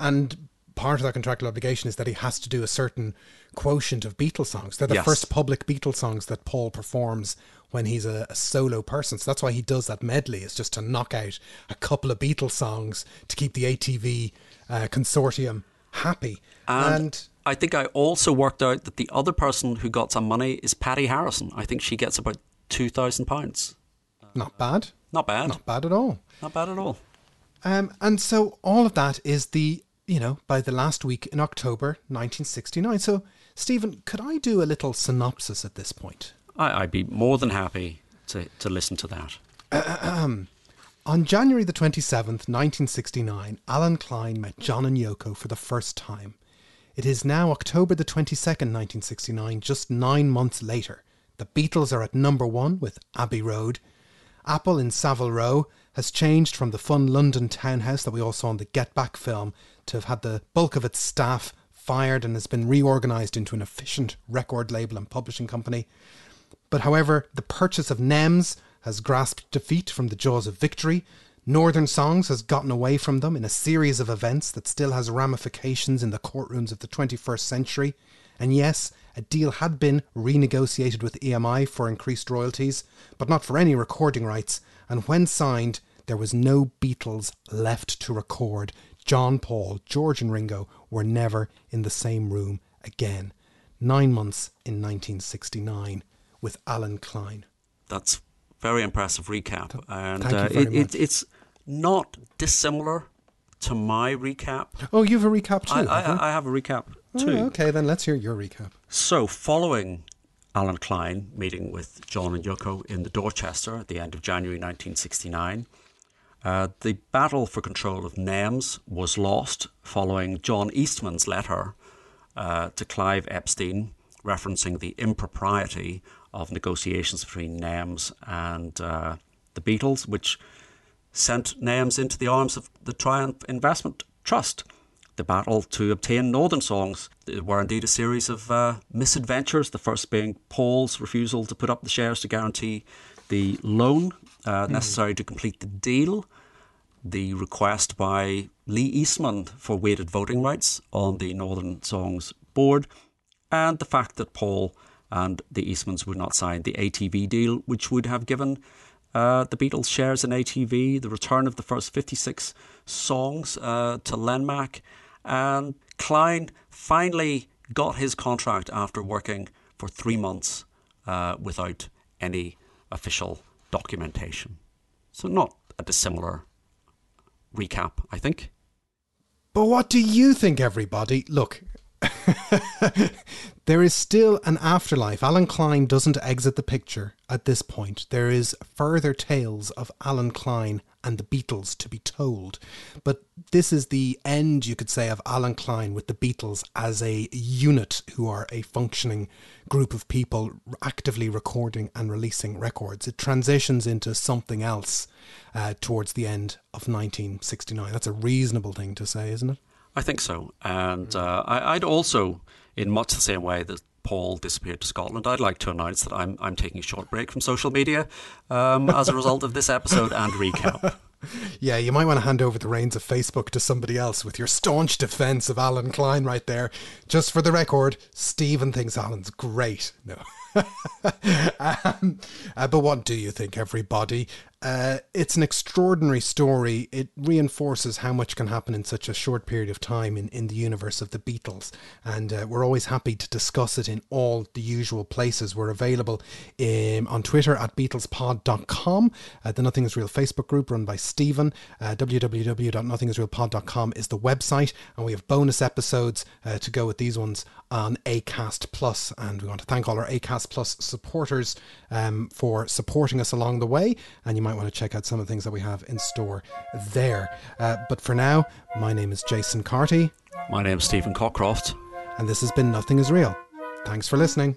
And part of that contractual obligation is that he has to do a certain quotient of Beatles songs. They're the Yes. first public Beatles songs that Paul performs when he's a, a solo person. So that's why he does that medley, is just to knock out a couple of Beatles songs to keep the ATV uh, consortium happy. And, I think I also worked out that the other person who got some money is Pattie Harrison. I think she gets about two thousand pounds. not bad. Not bad. Not bad at all. Not bad at all. Um, and so all of that is the, you know, by the last week in October 1969. So, Stephen, could I do a little synopsis at this point? I, I'd be more than happy to, to listen to that. On January the 27th, 1969, Allen Klein met John and Yoko for the first time. It is now October the 22nd, 1969, just nine months later. The Beatles are at number one with Abbey Road. Apple in Savile Row has changed from the fun London townhouse that we all saw in the Get Back film to have had the bulk of its staff fired and has been reorganised into an efficient record label and publishing company. But however, the purchase of NEMS has grasped defeat from the jaws of victory. Northern Songs has gotten away from them in a series of events that still has ramifications in the courtrooms of the 21st century. And yes, a deal had been renegotiated with EMI for increased royalties, but not for any recording rights. And when signed, there was no Beatles left to record. John Paul, George, and Ringo were never in the same room again. Nine months in 1969 with Allen Klein. That's very impressive recap, and thank you uh, it, much. it, it's not dissimilar to my recap. Oh, you have a recap too. I, have? I, I have a recap Oh, too. okay, then let's hear your recap. So, following Allen Klein meeting with John and Yoko in the Dorchester at the end of January 1969, uh, the battle for control of NEMS was lost following John Eastman's letter uh, to Clive Epstein referencing the impropriety of negotiations between NEMS and uh, the Beatles, which sent NEMS into the arms of the Triumph Investment Trust. The battle to obtain Northern songs were indeed a series of uh, misadventures, the first being Paul's refusal to put up the shares to guarantee the loan uh, mm. necessary to complete the deal, the request by Lee Eastman for weighted voting rights on the Northern Songs board, and the fact that Paul and the Eastmans would not sign the ATV deal, which would have given uh, the Beatles shares in ATV, the return of the first 56 songs uh, to Lenmac, and Klein finally got his contract after working for three months uh, without any official documentation. So, not a dissimilar recap, I think. But what do you think, everybody? Look, there is still an afterlife. Allen Klein doesn't exit the picture at this point. There is further tales of Allen Klein and the Beatles to be told. But this is the end, you could say, of Allen Klein with the Beatles as a unit who are a functioning group of people actively recording and releasing records. It transitions into something else uh, towards the end of 1969. That's a reasonable thing to say, isn't it? I think so. And uh, I, I'd also, in much the same way that Paul disappeared to Scotland, I'd like to announce that I'm I'm taking a short break from social media um, as a result of this episode and recap. Yeah, you might want to hand over the reins of Facebook to somebody else with your staunch defense of Allen Klein right there. Just for the record, Stephen thinks Allen's great. No. um, uh, but what do you think, everybody? Uh, it's an extraordinary story. It reinforces how much can happen in such a short period of time in, in the universe of the Beatles. And uh, we're always happy to discuss it in all the usual places. We're available in, on Twitter at BeatlesPod.com, uh, the Nothing Is Real Facebook group run by Stephen. Uh, www.nothingisrealpod.com is the website. And we have bonus episodes uh, to go with these ones on ACAST Plus. And we want to thank all our ACAST Plus supporters um, for supporting us along the way. And you might want to check out some of the things that we have in store there. Uh, but for now, my name is Jason Carty. My name is Stephen Cockcroft. And this has been Nothing is Real. Thanks for listening.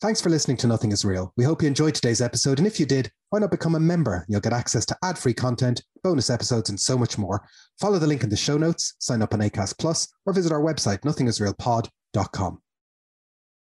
Thanks for listening to Nothing is Real. We hope you enjoyed today's episode. And if you did, why not become a member? You'll get access to ad free content, bonus episodes, and so much more. Follow the link in the show notes, sign up on ACAST Plus, or visit our website, nothingisrealpod.com.